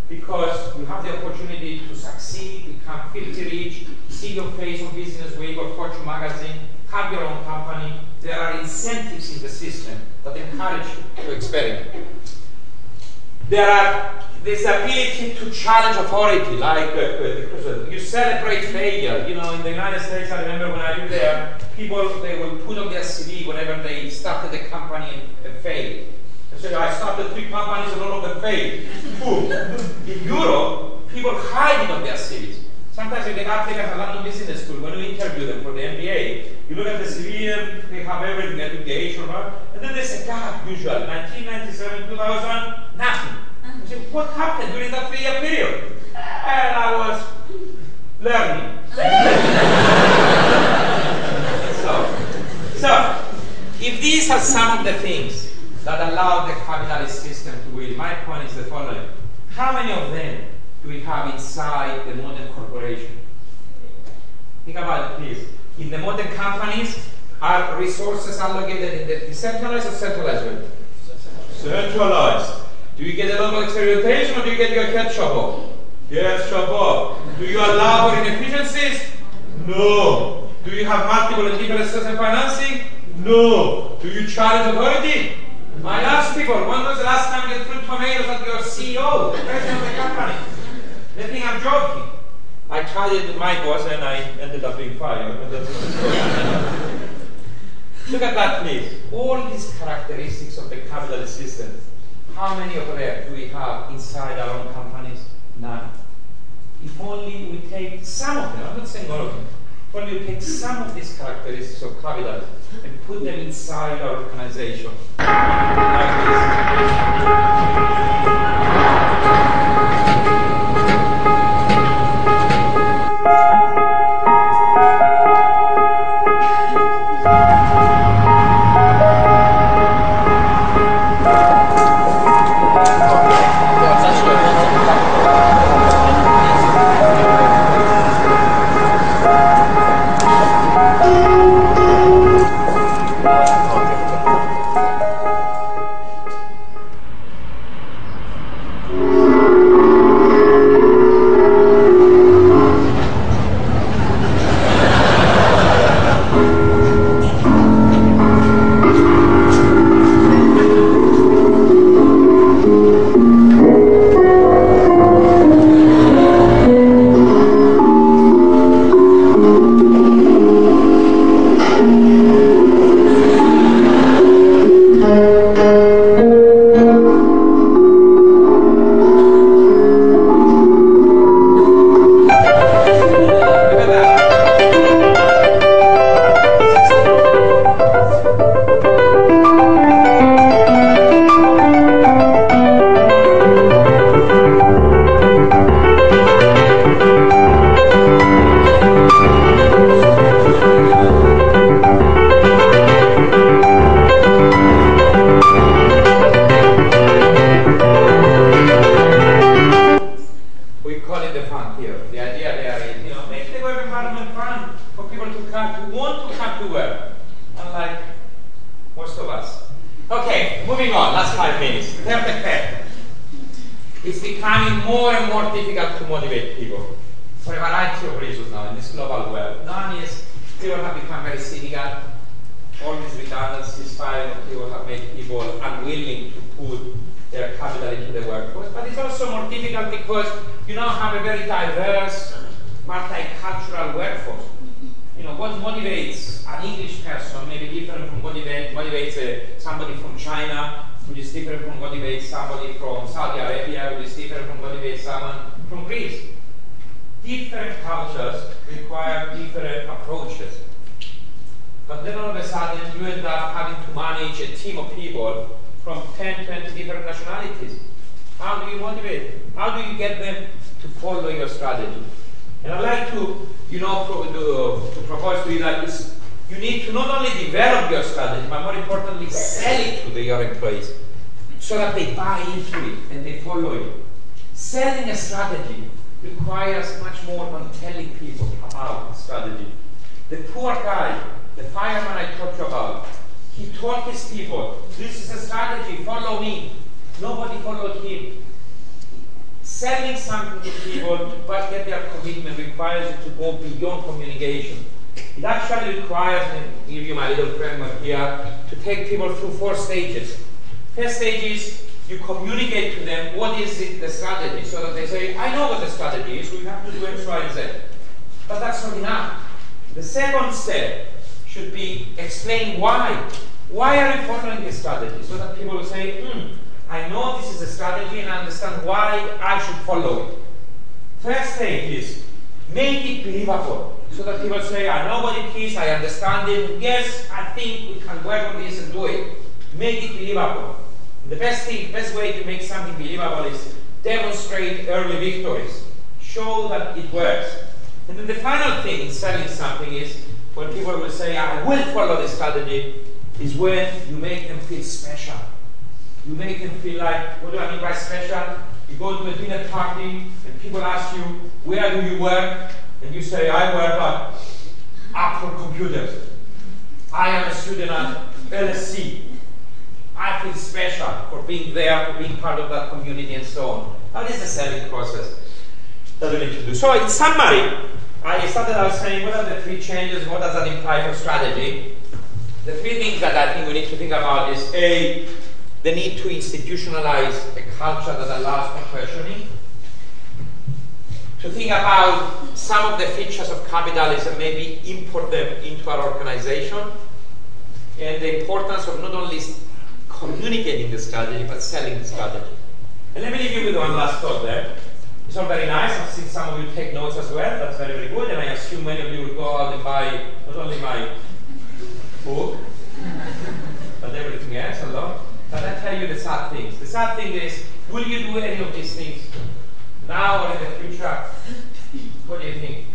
Because you have the opportunity to succeed, become filthy rich, see your face on Business Week or Fortune magazine, have your own company. There are incentives in the system that encourage you to experiment. There are this ability to challenge authority, like uh, uh, you celebrate failure. You know, in the United States, I remember when I lived there, people they will put on their CV whenever they started a company and, failed. They say, I started three companies and all of them failed. Boom. in Europe, people hide it on their CVs. Sometimes you get applicants at London Business School, when you interview them for the MBA, you look at the CV and they have everything, they have the age and then there's a gap usually, 1997, 2000, nothing. You say, what happened during that three-year period? And I was learning. so, so, if these are some of the things that allow the capitalist system to win, my point is the following. How many of them we have inside the modern corporation? Think about it, please. In the modern companies, are resources allocated in the decentralized or centralized way? Centralized. Do you get a lot of experimentation or do you get your head chopped off? Yes, chop off. Do you allow for inefficiencies? No. Do you have multiple and different sources of financing? No. Do you charge authority? I ask people, when was the last time you threw tomatoes at your CEO, the president of the company? They think I'm joking. I tried it with my boss and I ended up being fired. Look at that, please. All these characteristics of the capitalist system, how many of them do we have inside our own companies? None. If only we take some of them, I'm not saying all of them, if only we take some of these characteristics of capital and put them inside our organization. Like motivates someone from Greece. Different cultures require different approaches. But then all of a sudden you end up having to manage a team of people from 10, 20 different nationalities. How do you motivate? How do you get them to follow your strategy? And I'd like to, you know, pro- to, to propose to you that you need to not only develop your strategy, but more importantly, sell it to the, your employees so that they buy into it and they follow you. Selling a strategy requires much more than telling people about strategy. The poor guy, the fireman I talked about, he told his people, this is a strategy, follow me. Nobody followed him. Selling something to people but get their commitment requires you to go beyond communication. It actually requires, and give you my little framework here, to take people through four stages. First stage is you communicate to them what is it, the strategy, so that they say, I know what the strategy is, we have to do X, Y, Z. But that's not enough. The second step should be explain why. Why are you following this strategy? So that people will say, hmm, I know this is a strategy and I understand why I should follow it. First stage is make it believable. So that people say, I know what it is, I understand it, yes, I think we can work on this and do it. Make it believable. The best thing, best way to make something believable is demonstrate early victories. Show that it works. And then the final thing in selling something is when people will say, I will follow this strategy, is when you make them feel special. You make them feel like, what do I mean by special? You go to a dinner party and people ask you, where do you work? And you say, I work at Apple Computers. I am a student at LSE. I feel special for being there, for being part of that community and so on. That is the selling process that we need to do. So in summary, I started out saying what are the three changes, what does that imply for strategy? The three things that I think we need to think about is A, the need to institutionalize a culture that allows for questioning. To think about some of the features of capitalism, maybe import them into our organization, and the importance of not only communicating the strategy, but selling the strategy. And let me leave you with one last thought there. It's all very nice. I've seen some of you take notes as well. That's very, very good. And I assume many of you will go out and buy not only my book, but everything else a lot. But I tell you the sad things. The sad thing is, will you do any of these things now or in the future? What do you think?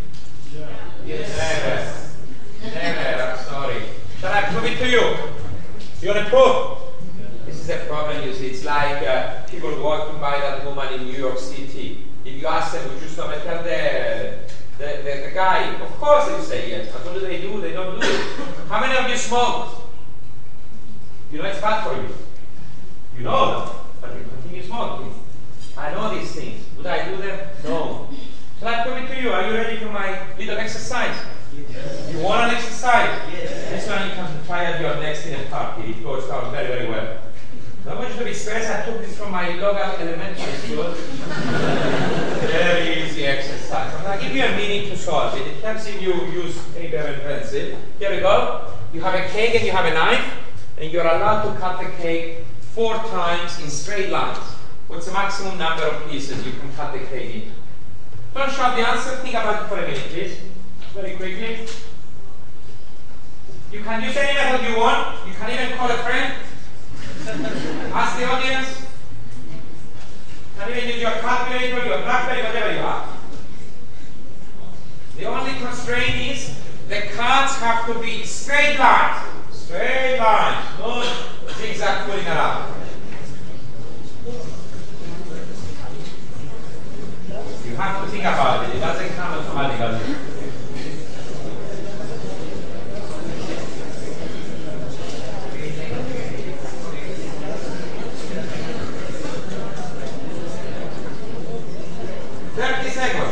Yeah. Yes. Never. Never. I'm sorry. Shall I prove it to you? You want to prove? This is a problem, you see. It's like uh, people walking by that woman in New York City. If you ask them, would you stop and tell the, the, the, the guy? Of course they say yes. But what do they do? They don't do it. How many of you smoke? You know it's bad for you. You know, but you continue smoking. I know these things. Would I do them? No. Shall I prove it to you? Are you ready for my little exercise? Yes. You want an exercise? Yes. This one you can try at your next dinner party. It goes down very, very well. Want you to be stressed. I took this from my local elementary school. very easy exercise. I'm going to give you a minute to solve it. It helps if you use paper and pencil. Here we go. You have a cake and you have a knife, and you're allowed to cut the cake four times in straight lines. What's the maximum number of pieces you can cut the cake in? Don't shout the answer. Think about it for a minute, please. Very quickly. You can use any method you want. You can even call a friend. Ask the audience. You can even use your calculator, your BlackBerry, whatever you are. The only constraint is the cards have to be straight lines. Straight lines. No zigzag pulling around. You have to think about it. It doesn't come automatically. 32nd.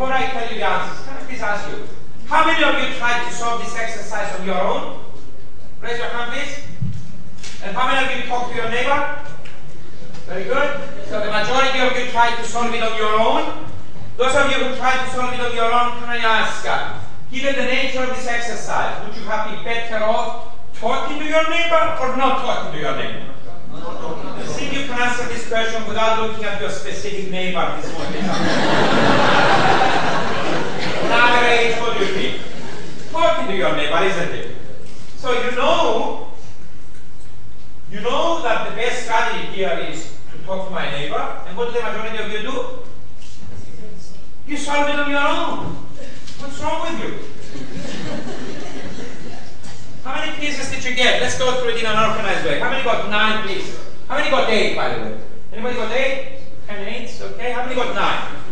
Before I tell you the answers, can I please ask you, how many of you tried to solve this exercise on your own? Raise your hand, please. And how many of you talked to your neighbor? Very good. So the majority of you tried to solve it on your own. Those of you who tried to solve it on your own, can I ask, uh, given the nature of this exercise, would you have been better off talking to your neighbor or not talking to your neighbor? See if you can answer this question without looking at your specific neighbor this morning. On average, what do you think? Talking to your neighbor, isn't it? So you know, you know that the best strategy here is to talk to my neighbor, and what do the majority of you do? You solve it on your own. What's wrong with you? How many pieces did you get? Let's go through it in an organized way. How many got nine pieces? How many got eight, by the way? Anybody got eight? Ten eights, okay. How many got nine?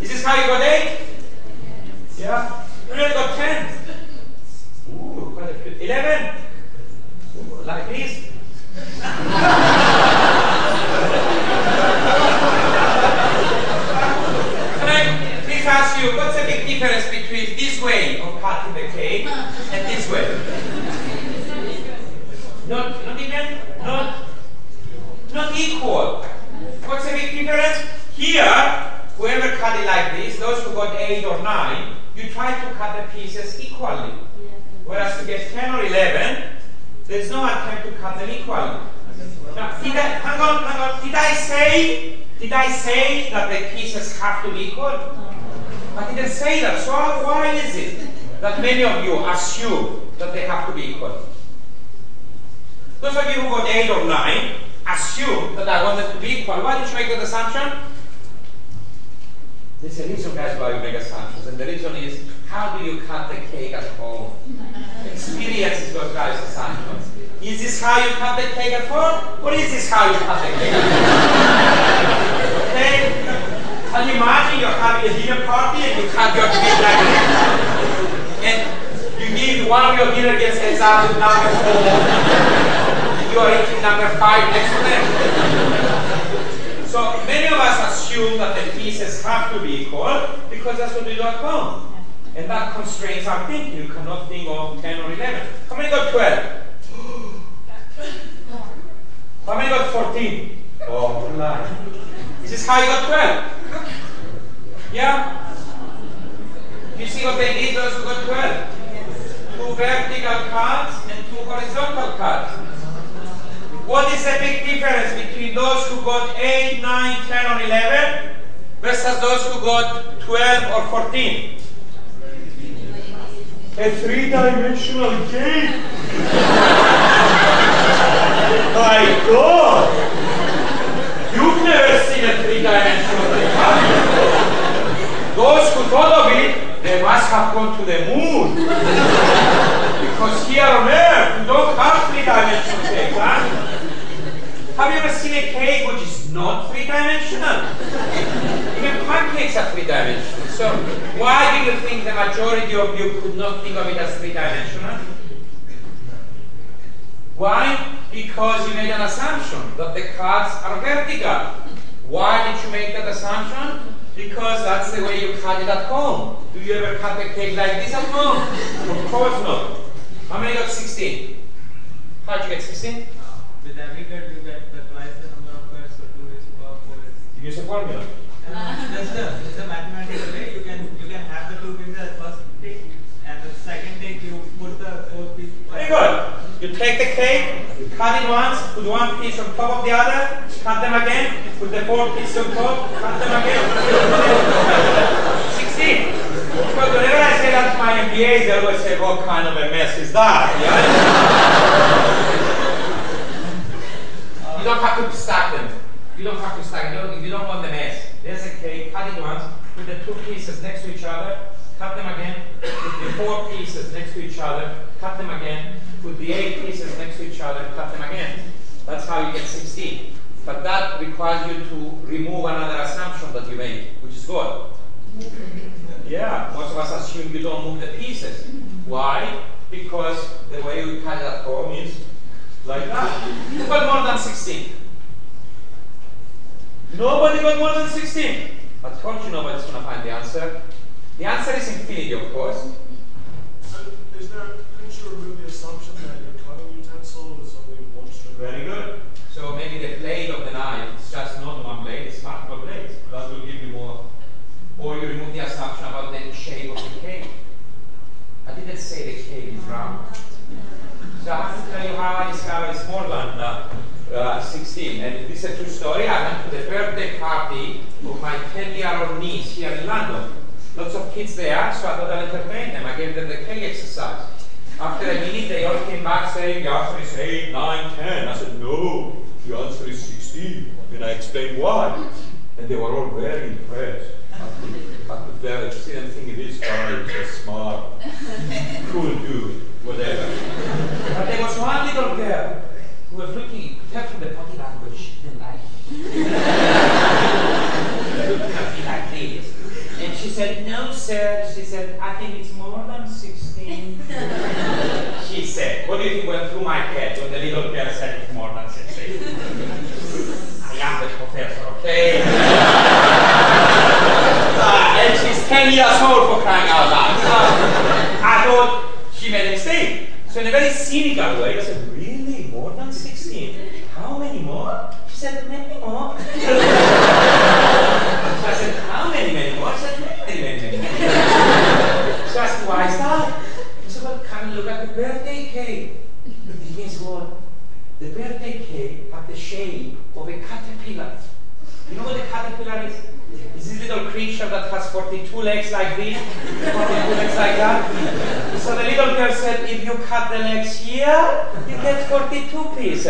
Is this how you got eight? Yeah. You only got ten. Ooh, quite a few. Eleven? Ooh, like this. Can I please ask you, what's the big difference between this way of cutting the cake and this way? Not, not equal. What's the big difference? Here, whoever cut it like this, those who got 8 or 9, you try to cut the pieces equally. Whereas to get 10 or 11, there's no attempt to cut them equally. Now, did I, hang on, hang on, did I say, did I say that the pieces have to be equal? I didn't say that, so why is it that many of you assume that they have to be equal? Those of you who got 8 or 9 assume that I want them to be equal. Why did you make that assumption? There's a reason, guys, why you make assumptions. And the reason is, how do you cut the cake at home? Experience is what drives assumptions. Is this how you cut the cake at home? Or is this how you cut the cake? okay? Can you imagine you're having a dinner party and you cut your cake like this? And you give one of your dinner guests heads up with number four. You are eating number five next to them. So many of us assume that the pieces have to be equal because that's what we do at home. And that constrains our thinking. You cannot think of 10 or 11. How many got 12? How many got 14? Oh, lie. Is this is how you got 12? Yeah? You see what they did, those who got 12? Two vertical cards and two horizontal cuts. What is the big difference between those who got 8, 9, 10, or 11 versus those who got 12 or 14? A three-dimensional cake. My God! You've never seen a three-dimensional cake, have you? Those who thought of it, they must have gone to the moon. because here on Earth, we don't have three-dimensional cake, huh? Have you ever seen a cake which is not three-dimensional? Even pancakes are three-dimensional. So why do you think the majority of you could not think of it as three-dimensional? Why? Because you made an assumption that the cuts are vertical. Why did you make that assumption? Because that's the way you cut it at home. Do you ever cut a cake like this at home? Of course not. How many got 16? How'd you get 16? With every cut, you get the twice the number of cuts, so 2 is power 4 is. You use a formula. And that's the, that's the mathematical way. You can, you can have the two pieces at first take, and the second take, you put the fourth piece. Very good. You take the cake, you cut it once, put one piece on top of the other, cut them again, put the fourth piece on top, cut them again. 16. Because whenever I say that to my MBAs, they always say, what kind of a mess is that? Yeah? you don't have to stack them. You don't have to stack. You don't, you don't want the mess. There's a cake, cut it once, put the two pieces next to each other, cut them again, put the four pieces next to each other, cut them again, put the eight pieces next to each other, cut them again. That's how you get 16. But that requires you to remove another assumption that you made, which is good. Yeah, most of us assume you don't move the pieces. Why? Because the way we cut it at home is like that. Got more than 16? Nobody got more than 16. I told you nobody's going to find the answer. The answer is infinity, of course. And is there, couldn't you remove the assumption that your cutting utensil is only one string? Very good. So maybe the blade of the knife is just not one blade, it's multiple blades. That will give you more. Or you remove the assumption about the shape of the cake. I didn't say the cake is round. So I have to tell you how I discovered it's more than uh, uh, 16. And this is a true story. I went to the birthday party of my 10-year-old niece here in London. Lots of kids there, so I thought I'd entertain them. I gave them the cake exercise. After a minute, they all came back saying, the answer is 8, 9, 10. I said, no, the answer is 16. And I explained why. And they were all very impressed. I could, very see them thinking, this guy is so smart, cool dude, whatever. But there was one little girl who was looking, kept from the body language, didn't like this. And she said, no, sir. She said, I think it's more than 16. she said, what do you think went through my head when the little girl said it's more than 16? I am the professor, okay? Uh, and she's 10 years old for crying out loud. So I thought she made a mistake. So in a very cynical way, I said, really? More than 16? How many more? She said, many more. so I said, how many, many more? She said, many, many, many, many, I said, why is that? She said, well, come look at the birthday cake. And guess what? The birthday cake had the shape of a caterpillar. You know what a caterpillar is? Is this little creature that has 42 legs like this, 42 legs like that. So the little girl said, if you cut the legs here, you get 42 pieces.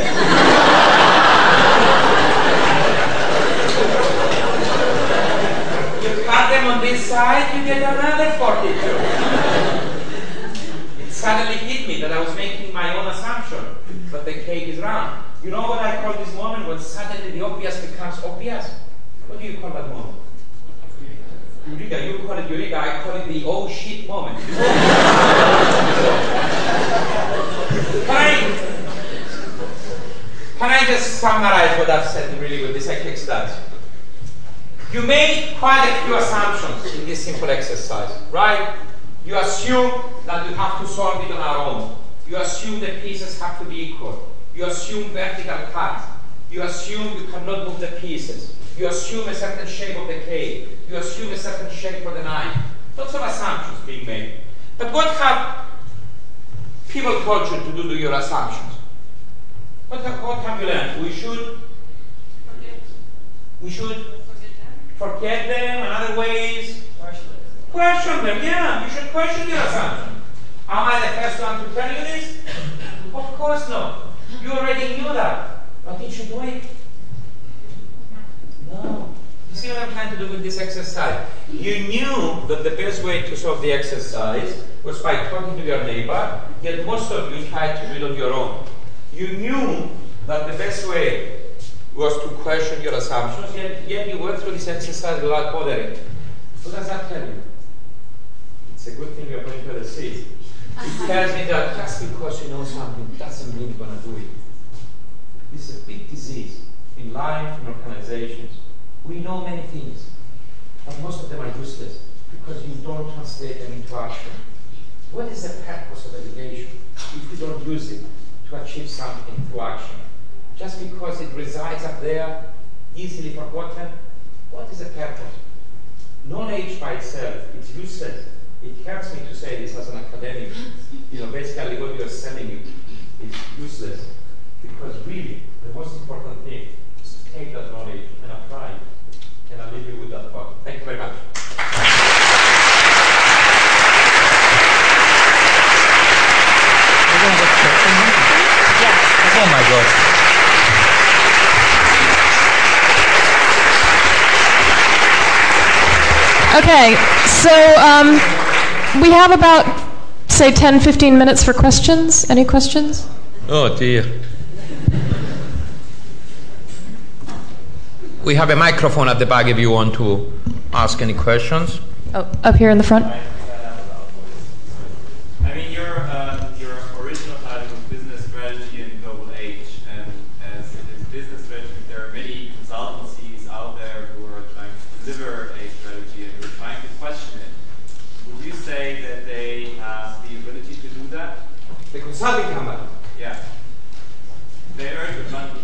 you cut them on this side, you get another 42. It suddenly hit me that I was making my own assumption that the cake is round. You know what I call this moment when suddenly the obvious becomes obvious? What do you call that moment? Eureka, you call it Eureka, I call it the oh shit moment. can, I, can I just summarize what I've said really with this exercise? You made quite a few assumptions in this simple exercise, right? You assume that we have to solve it on our own. You assume the pieces have to be equal. You assume vertical cut. You assume you cannot move the pieces. You assume a certain shape of the cake. You assume a certain shape for the knife. Lots of assumptions being made. But what have people told you to do to your assumptions? What have, what have you learned? We should we should forget them in other ways. Question them, yeah. You should question your assumptions. Am I the first one to tell you this? Of course not. You already knew that. But did you do it? No. You see what I'm trying to do with this exercise? You knew that the best way to solve the exercise was by talking to your neighbor, yet most of you tried to do it on your own. You knew that the best way was to question your assumptions, yet, yet you went through this exercise without bothering. What does that tell you? It's a good thing you're going to the seat. It tells me that just because you know something doesn't mean you're going to do it. This is a big disease in life, in organizations. We know many things, but most of them are useless because you don't translate them into action. What is the purpose of education if you don't use it to achieve something through action? Just because it resides up there, easily forgotten, what is the purpose? Knowledge by itself, it's useless. It hurts me to say this as an academic. You know, basically what you're selling me is useless. Because really, the most important thing is to take that knowledge and apply it. And I'll leave you with that thought. Thank you very much. Oh my god. Okay, so um, we have about, say, 10, 15 minutes for questions. Any questions? Oh dear. We have a microphone at the back if you want to ask any questions. Oh, up here in the front. I mean, your um, your original title was Business Strategy in Global Age, and as it is business strategy, there are many consultancies out there who are trying to deliver a strategy, and we're trying to question it. Would you say that they have the ability to do that? The consulting company. Yeah. They earn good money.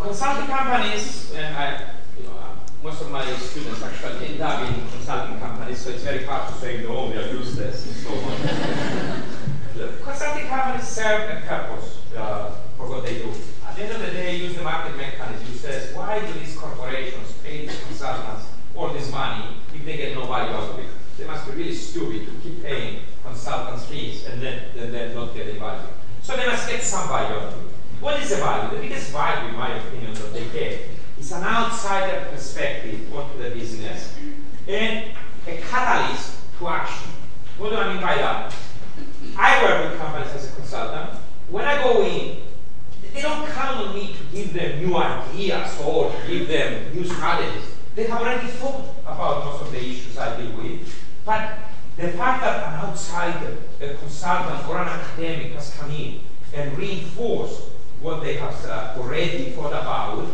Consulting companies, and I, you know, uh, most of my students actually end up in consulting companies, so it's very hard to say, no, they are useless and so on. Consulting companies serve a purpose uh, for what they do. At the end of the day, use the market mechanism. It says, why do these corporations pay these consultants all this money if they get no value out of it? They must be really stupid to keep paying consultants fees and then, then not getting value. So they must get some value out of it. What is the value? The biggest value, in my opinion, that they get is an outsider perspective onto the business and a catalyst to action. What do I mean by that? I work with companies as a consultant. When I go in, they don't count on me to give them new ideas or to give them new strategies. They have already thought about most of the issues I deal with. But the fact that an outsider, a consultant or an academic has come in and reinforced what they have uh, already thought about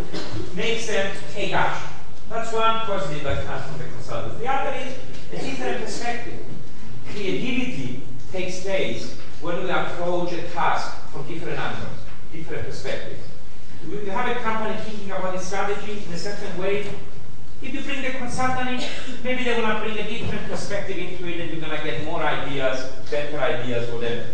makes them take action. That's one positive that comes from the consultant. The other is a different perspective. Creativity takes place when we approach a task from different angles, different perspectives. If you have a company thinking about a strategy in a certain way, if you bring the consultant in, maybe they're going to bring a different perspective into it and you're going to get more ideas, better ideas, whatever.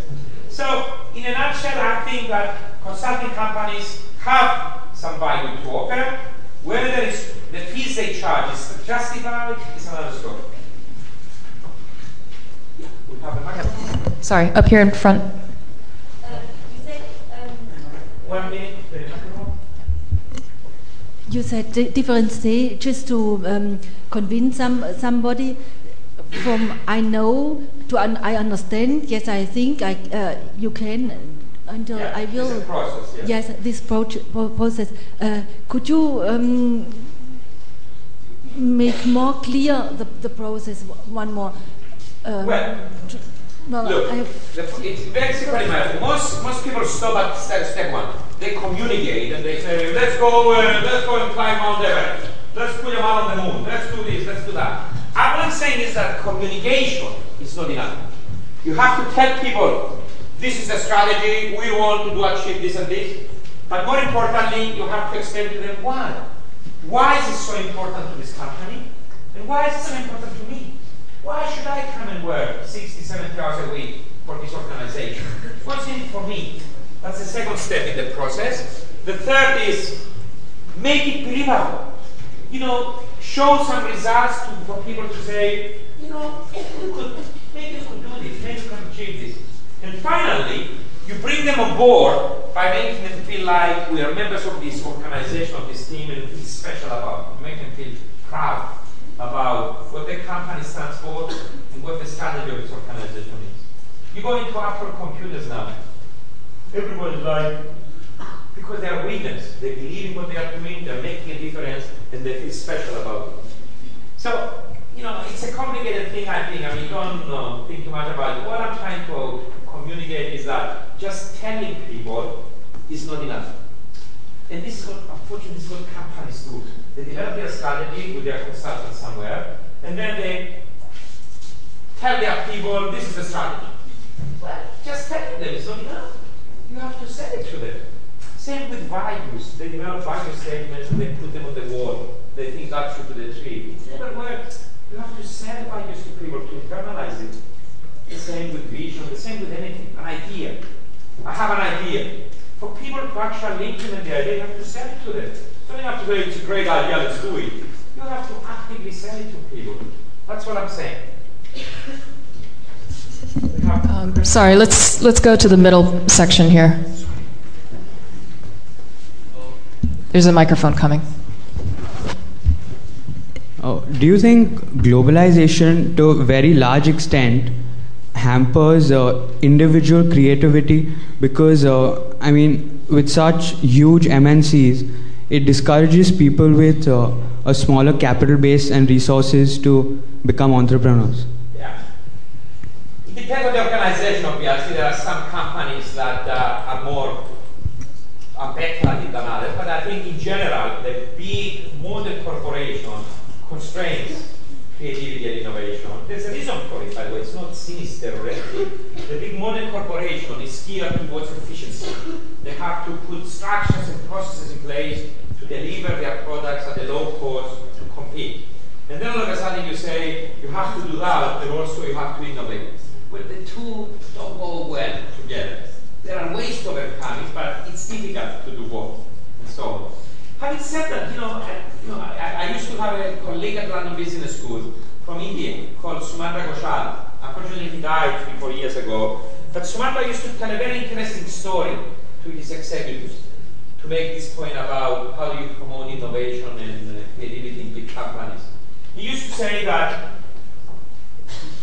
So, in a nutshell, I think that consulting companies have some value to offer. Whether there is The fees they charge is justified, is another story. Yeah, we have a microphone. Sorry, up here in front. Uh, um, One minute, the microphone. You said di- different just to um, convince some, somebody. From I know to un- I understand. Yes, I think I uh, you can until Yeah, I will. process, yeah. Yes, this pro- pro- process. Uh, could you um, make more clear the, the process? One more. Uh, Well, well, Look, the, it's very simple in math. Most most people stop at step, step one. They communicate and they say, let's go, uh, let's go and climb Mount Everest. Let's put a man on the moon. Let's do this. Let's do that. Uh, What I'm saying is that communication is not enough. You have to tell people, this is the strategy. We want to do achieve this and this. But more importantly, you have to explain to them why. Why is it so important to this company? And why is it so important to me? Why should I come and work 60, 70 hours a week for this organization? What's in it for me? That's the second step in the process. The third is make it believable. You know, show some results to, for people to say, you know, we could, maybe we could do this, maybe we can achieve this. And finally, you bring them on board by making them feel like we are members of this organization, of this team, and feel special about it. Make them feel proud about what the company stands for and what the strategy of this organization is. You go into Apple computers now. Everybody's like, because they are winners. They believe in what they are doing, they're making a difference, and they feel special about it. So, you know, it's a complicated thing, I think. I mean, don't uh, think too much about it. What I'm trying to communicate is that just telling people is not enough. And this is what, unfortunately, this is what companies do. They develop their strategy with their consultant somewhere, and then they tell their people, this is the strategy. Well, just telling them is not enough. You have to sell it to them. Same with values. They develop value statements and they put them on the wall. They think that should be the tree. It never works. You have to sell values to people to internalize it. The same with vision, the same with anything, an idea. I have an idea. For people to actually implement the idea, you have to sell it to them. So you don't have to say, it's a great idea, let's do it. You have to actively sell it to people. That's what I'm saying. Um, sorry, let's let's go to the middle section here. There's a microphone coming. Uh, do you think globalization, to a very large extent, hampers uh, individual creativity? Because, uh, I mean, with such huge MNCs, it discourages people with uh, a smaller capital base and resources to become entrepreneurs. Yeah. It depends on the organization, obviously. There are some companies that uh, are more affected than others, but I think in general, the big modern corporation constrains creativity and innovation. There's a reason for it, by the way. It's not sinister anything. The big modern corporation is geared towards efficiency. They have to put structures and processes in place to deliver their products at a low cost to compete. And then all of a sudden you say, you have to do that, but also you have to innovate. Well, the two don't go well together. There are ways to overcome it, but it's difficult to do both. And so. Having said that, you know, I, you know, I, I used to have a colleague at London Business School from India called Sumantra Ghoshal. Unfortunately, he died three, four years ago. But Sumantra used to tell a very interesting story to his executives to make this point about how you promote innovation and uh, creativity in big companies. He used to say that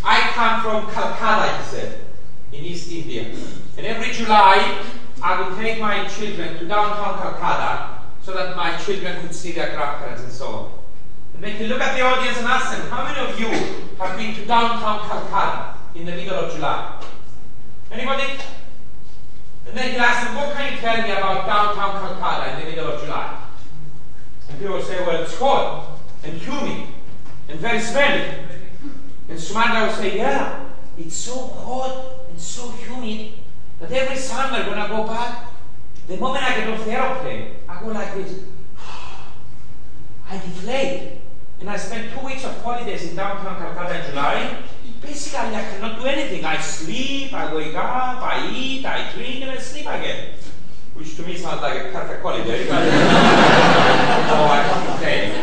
I come from Calcutta, he said, in East India. And every July, I would take my children to downtown Calcutta so that my children could see their grandparents and so on. And then he look at the audience and ask them, how many of you have been to downtown Calcutta in the middle of July? Anybody? And then he'll ask them, what can you tell me about downtown Calcutta in the middle of July? And people will say, well, it's hot and humid and very smelly. And Sumantra will say, yeah, it's so hot and so humid that every summer when I go back, the moment I get off the aeroplane, I go like this. I deflate. And I spend two weeks of holidays in downtown Calcutta in July. Basically, I cannot do anything. I sleep, I wake up, I eat, I drink, and I sleep again. Which to me sounds like a perfect holiday, but I can't complain.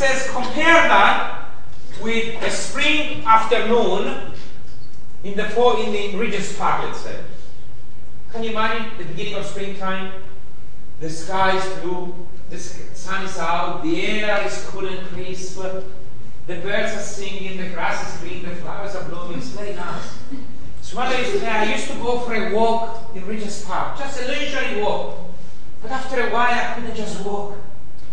let's compare that with a spring afternoon in the in the Regent's Park, let's say. Can you imagine the beginning of springtime? The sky is blue, the sun is out, the air is cool and crisp, the birds are singing, the grass is green, the flowers are blooming. It's very nice. So one day I used to go for a walk in Regent's Park, just a leisurely walk. But after a while, I couldn't just walk.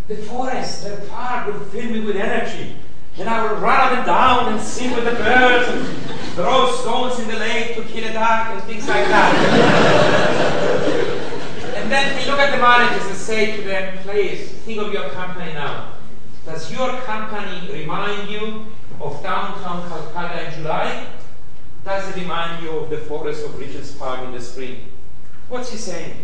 The forest, the park would fill me with energy. And I would run up and down and sing with the birds and throw stones in the lake to kill a duck and things like that. and then we look at the managers and say to them, please, think of your company now. Does your company remind you of downtown Calcutta in July? Does it remind you of the forest of Regent's Park in the spring? What's he saying?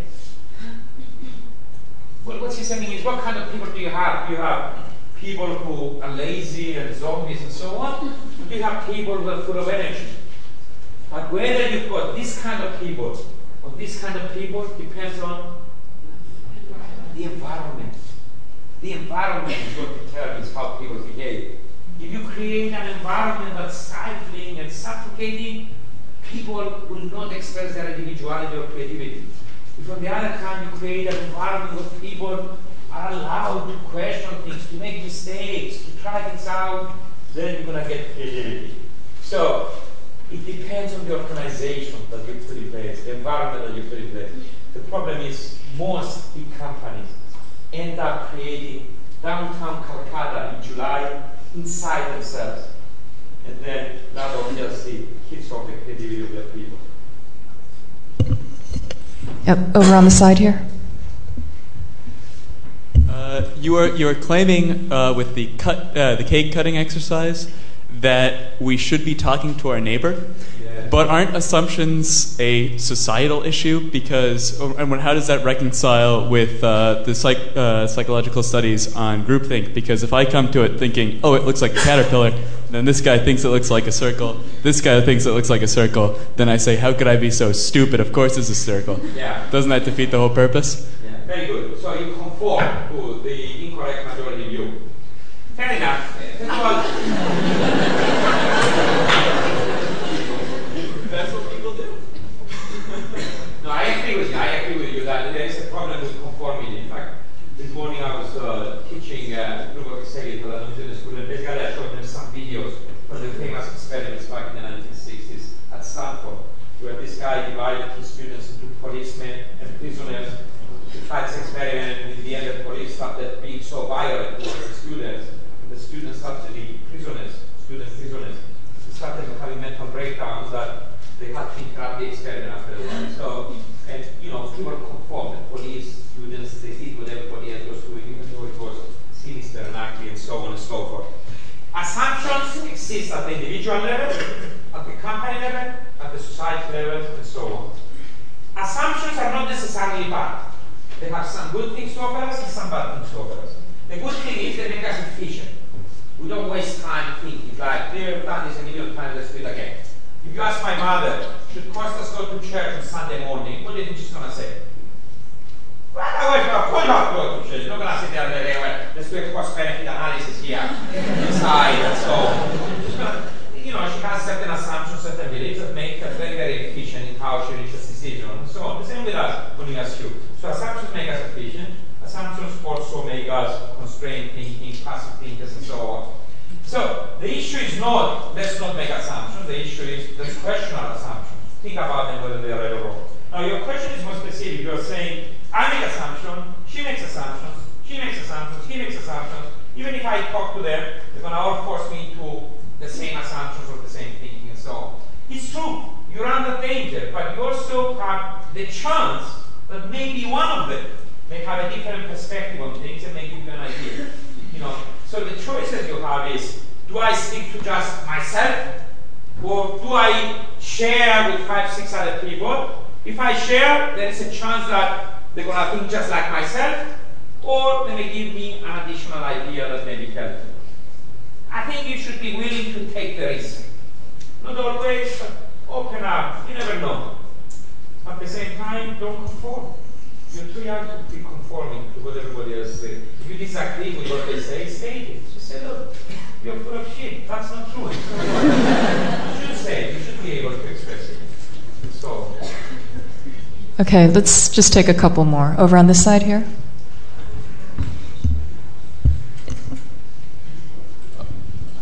Well, what's he saying is, what kind of people do you have? You have people who are lazy and zombies and so on? You have people who are full of energy? But whether you've got this kind of people or this kind of people depends on the environment. The environment is what determines how people behave. If you create an environment that's stifling and suffocating, people will not express their individuality or creativity. If on the other hand you create an environment where people are allowed to question things, to make mistakes, to try things out, then you're going to get creativity. So it depends on the organization that you put in place, the environment that you put in place. The problem is most big companies end up creating downtown Calcutta in July inside themselves. And then that obviously hits off the creativity of their people. Yep, over on the side here. Uh, you are you are claiming uh, with the cut uh, the cake cutting exercise that we should be talking to our neighbor, Yeah. but aren't assumptions a societal issue? Because and when- how does that reconcile with uh, the psych, uh, psychological studies on groupthink? Because if I come to it thinking, oh, it looks like a caterpillar, then this guy thinks it looks like a circle, this guy thinks it looks like a circle, then I say, how could I be so stupid? Of course, it's a circle. Yeah. Doesn't that defeat the whole purpose? Yeah, very good. So you conform to the incorrect majority view. Fair enough. Uh, First of all, That's what people do. no, I agree with you. I agree with that there is a problem with conformity. In fact, this morning I was uh, teaching uh, a group of at an Unitarian school, and basically I showed them some videos from the famous experiments back in the 1960s at Stanford, where this guy divided his students into policemen and prisoners to try this experiment, and in the end the police started being so violent towards the students, and the students started to be prisoners, student prisoners. They started having mental breakdowns that they had to interrupt the experiment after a while. So, and you know, people conform. The police, students, they did what everybody else was doing, even though it was sinister and ugly and so on and so forth. Assumptions exist at the individual level, at the company level, at the society level, and so on. Assumptions are not necessarily bad. They have some good things to offer us and some bad things to offer us. The good thing is they make us efficient. We don't waste time thinking like, we've done this a million times, let's do it again. If you ask my mother, should Costas go to church on Sunday morning, what do you think she's going to say? Well, I wish, of course to go to church. You're not going to sit there and say, well, let's do a cost-benefit analysis here, inside, and so. She's you know, she has certain assumptions, certain beliefs that make her very, very efficient in how she reaches decisions, and so on. The same with us, when we you. So assumptions make us efficient. Assumptions also make us constrained thinking, passive thinkers, and so on. So the issue is not let's not make assumptions. The issue is let's question our assumptions. Think about them whether they are right or wrong. Now your question is more specific. You are saying I make assumptions, she makes assumptions, she makes assumptions, he makes assumptions. Even if I talk to them, they're gonna all force me into the same assumptions or the same thinking and so on. It's true. You run the danger, but you also have the chance that maybe one of them may have a different perspective on things and may give you an idea. You know, so the choices you have is do I stick to just myself or do I share with five, six other people? If I share, there is a chance that they're going to think just like myself or they may give me an additional idea that may be helpful. I think you should be willing to take the risk. Not always, but open up. You never know. At the same time, don't conform. You're too young to be conforming to what everybody else says. If you disagree with what they say, state it. Just say, look, you're full of shit. That's not true. you should say it. You should be able to express it. So, Okay, let's just take a couple more. Over on this side here.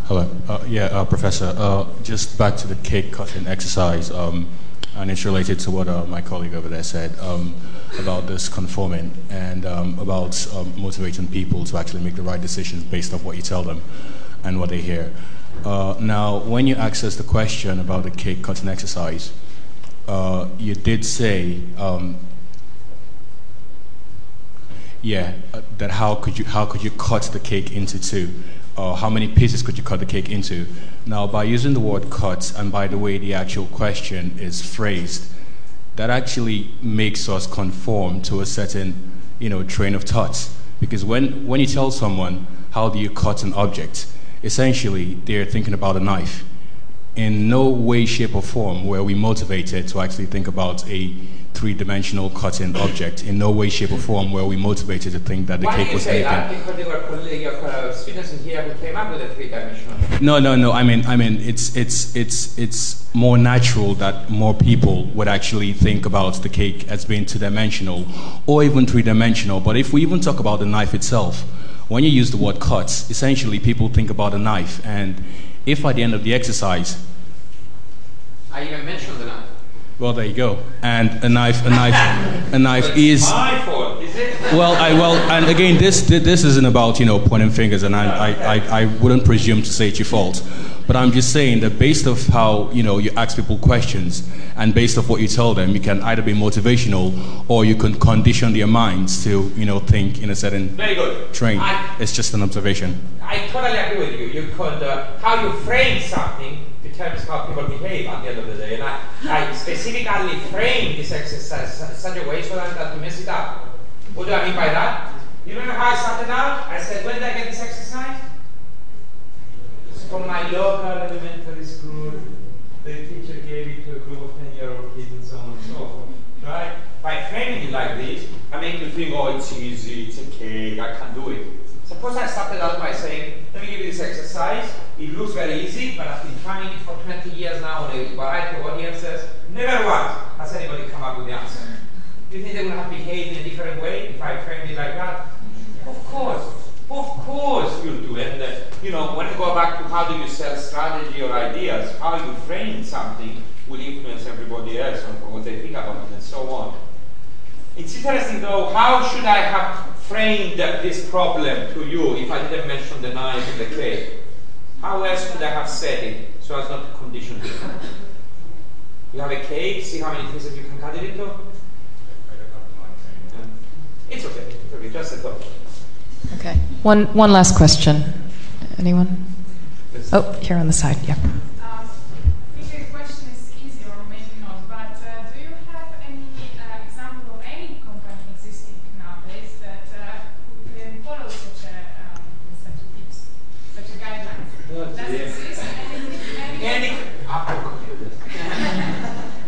Hello. Uh, yeah, uh, Professor. Uh, just back to the cake cutting exercise, um, and it's related to what uh, my colleague over there said um, about this conforming and um, about um, motivating people to actually make the right decisions based off what you tell them and what they hear. Uh, now, when you asked us the question about the cake cutting exercise, uh, you did say um, yeah, uh, that how could you how could you cut the cake into two? Or how many pieces could you cut the cake into? Now, by using the word cut and by the way the actual question is phrased, that actually makes us conform to a certain, you know, train of thought. Because when, when you tell someone how do you cut an object, essentially they're thinking about a knife. In no way, shape, or form were we motivated to actually think about a three-dimensional cutting object. In no way, shape, or form were we motivated to think that the why cake you was say that? Because there were your uh, students in here who came up with a three-dimensional. No, no, no. I mean, I mean, it's it's it's it's more natural that more people would actually think about the cake as being two-dimensional or even three-dimensional. But if we even talk about the knife itself, when you use the word cuts, essentially people think about a knife. And if at the end of the exercise, I even mentioned the knife. Well, there you go. And a knife, a knife, a knife is. My fault, is it? Well, I well, and again, this this isn't about you know pointing fingers, and I, I, I, I wouldn't presume to say it's your fault, but I'm just saying that based of how you know you ask people questions, and based of what you tell them, you can either be motivational or you can condition their minds to you know think in a certain Very good. train. I- It's just an observation. I totally agree with you. You could, uh, how you frame something determines how people behave at the end of the day. And I, I specifically framed this exercise in such a way so that, that we mess it up. What do I mean by that? You remember how I started out? I said, when did I get this exercise? It's from my local elementary school. The teacher gave it to a group of 10 year old kids and so on and so forth. Right? By framing it like this, I make you think, oh, it's easy, it's a cake, I can do it. Suppose I started out by saying, let me give you this exercise. It looks very easy, but I've been trying it for 20 years now on a variety of audiences. Never once has anybody come up with the answer. Do you think they would have behaved in a different way if I framed it like that? Of course. Of course you'll do. And, uh, you know, when you go back to how do you sell strategy or ideas, how you frame something will influence everybody else on what they think about it and so on. It's interesting though, how should I have framed this problem to you if I didn't mention the knife and the cake? How else could I have said it so as not to condition you? You have a cake, see how many pieces you can cut it into? Um, it's okay, it's okay, just a thought. Okay. One, one last question. Anyone? Oh, here on the side. Yeah. I think the question is easy or maybe not, but uh, do you have any uh, example of any company existing nowadays that uh, who can follow such a um, such a tips, such a guideline? Oh, Does it dear. exist? Any, any, Any Apple computers.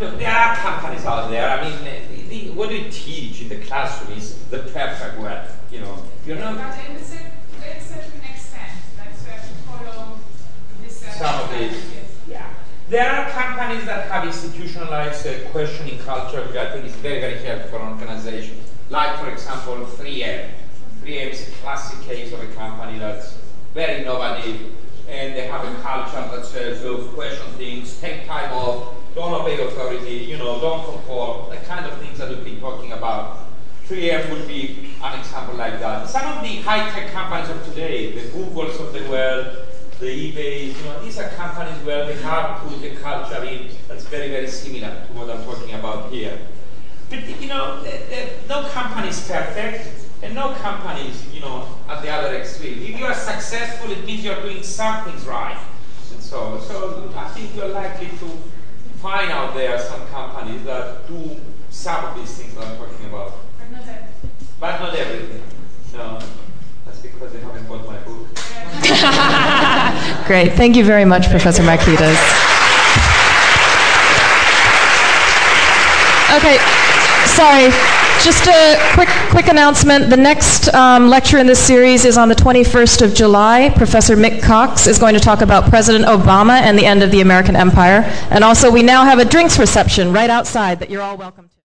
Look, there are companies out there. I mean, the, the, what we teach in the classroom is the perfect way. You know, you're not but in a cer- to a certain extent, that uh, to follow this. Uh, some of these. Yeah. There are companies that have institutionalized uh, questioning culture, which I think is very, very helpful for an organization. Like, for example, 3M. 3M is a classic case of a company that's very innovative, and they have a culture that says, look, question things, take time off, don't obey authority, you know, don't conform, the kind of things that we've been talking about. 3M would be an example like that. Some of the high-tech companies of today, the Googles of the world, the eBays, you know, these are companies where they have put a culture in that's very, very similar to what I'm talking about here. But you know, the, the, no company is perfect, and no company is, you know, at the other extreme. If you are successful, it means you're doing some things right, and so so I think you're likely to find out there some companies that do some of these things that I'm talking about, But not that. but not everything. No, that's because they haven't bought my book. Great. Thank you very much, Professor Markides. Okay. sorry. Just a quick, quick announcement. The next um, lecture in this series is on the 21st of July. Professor Mick Cox is going to talk about President Obama and the end of the American empire. And also, we now have a drinks reception right outside that you're all welcome to.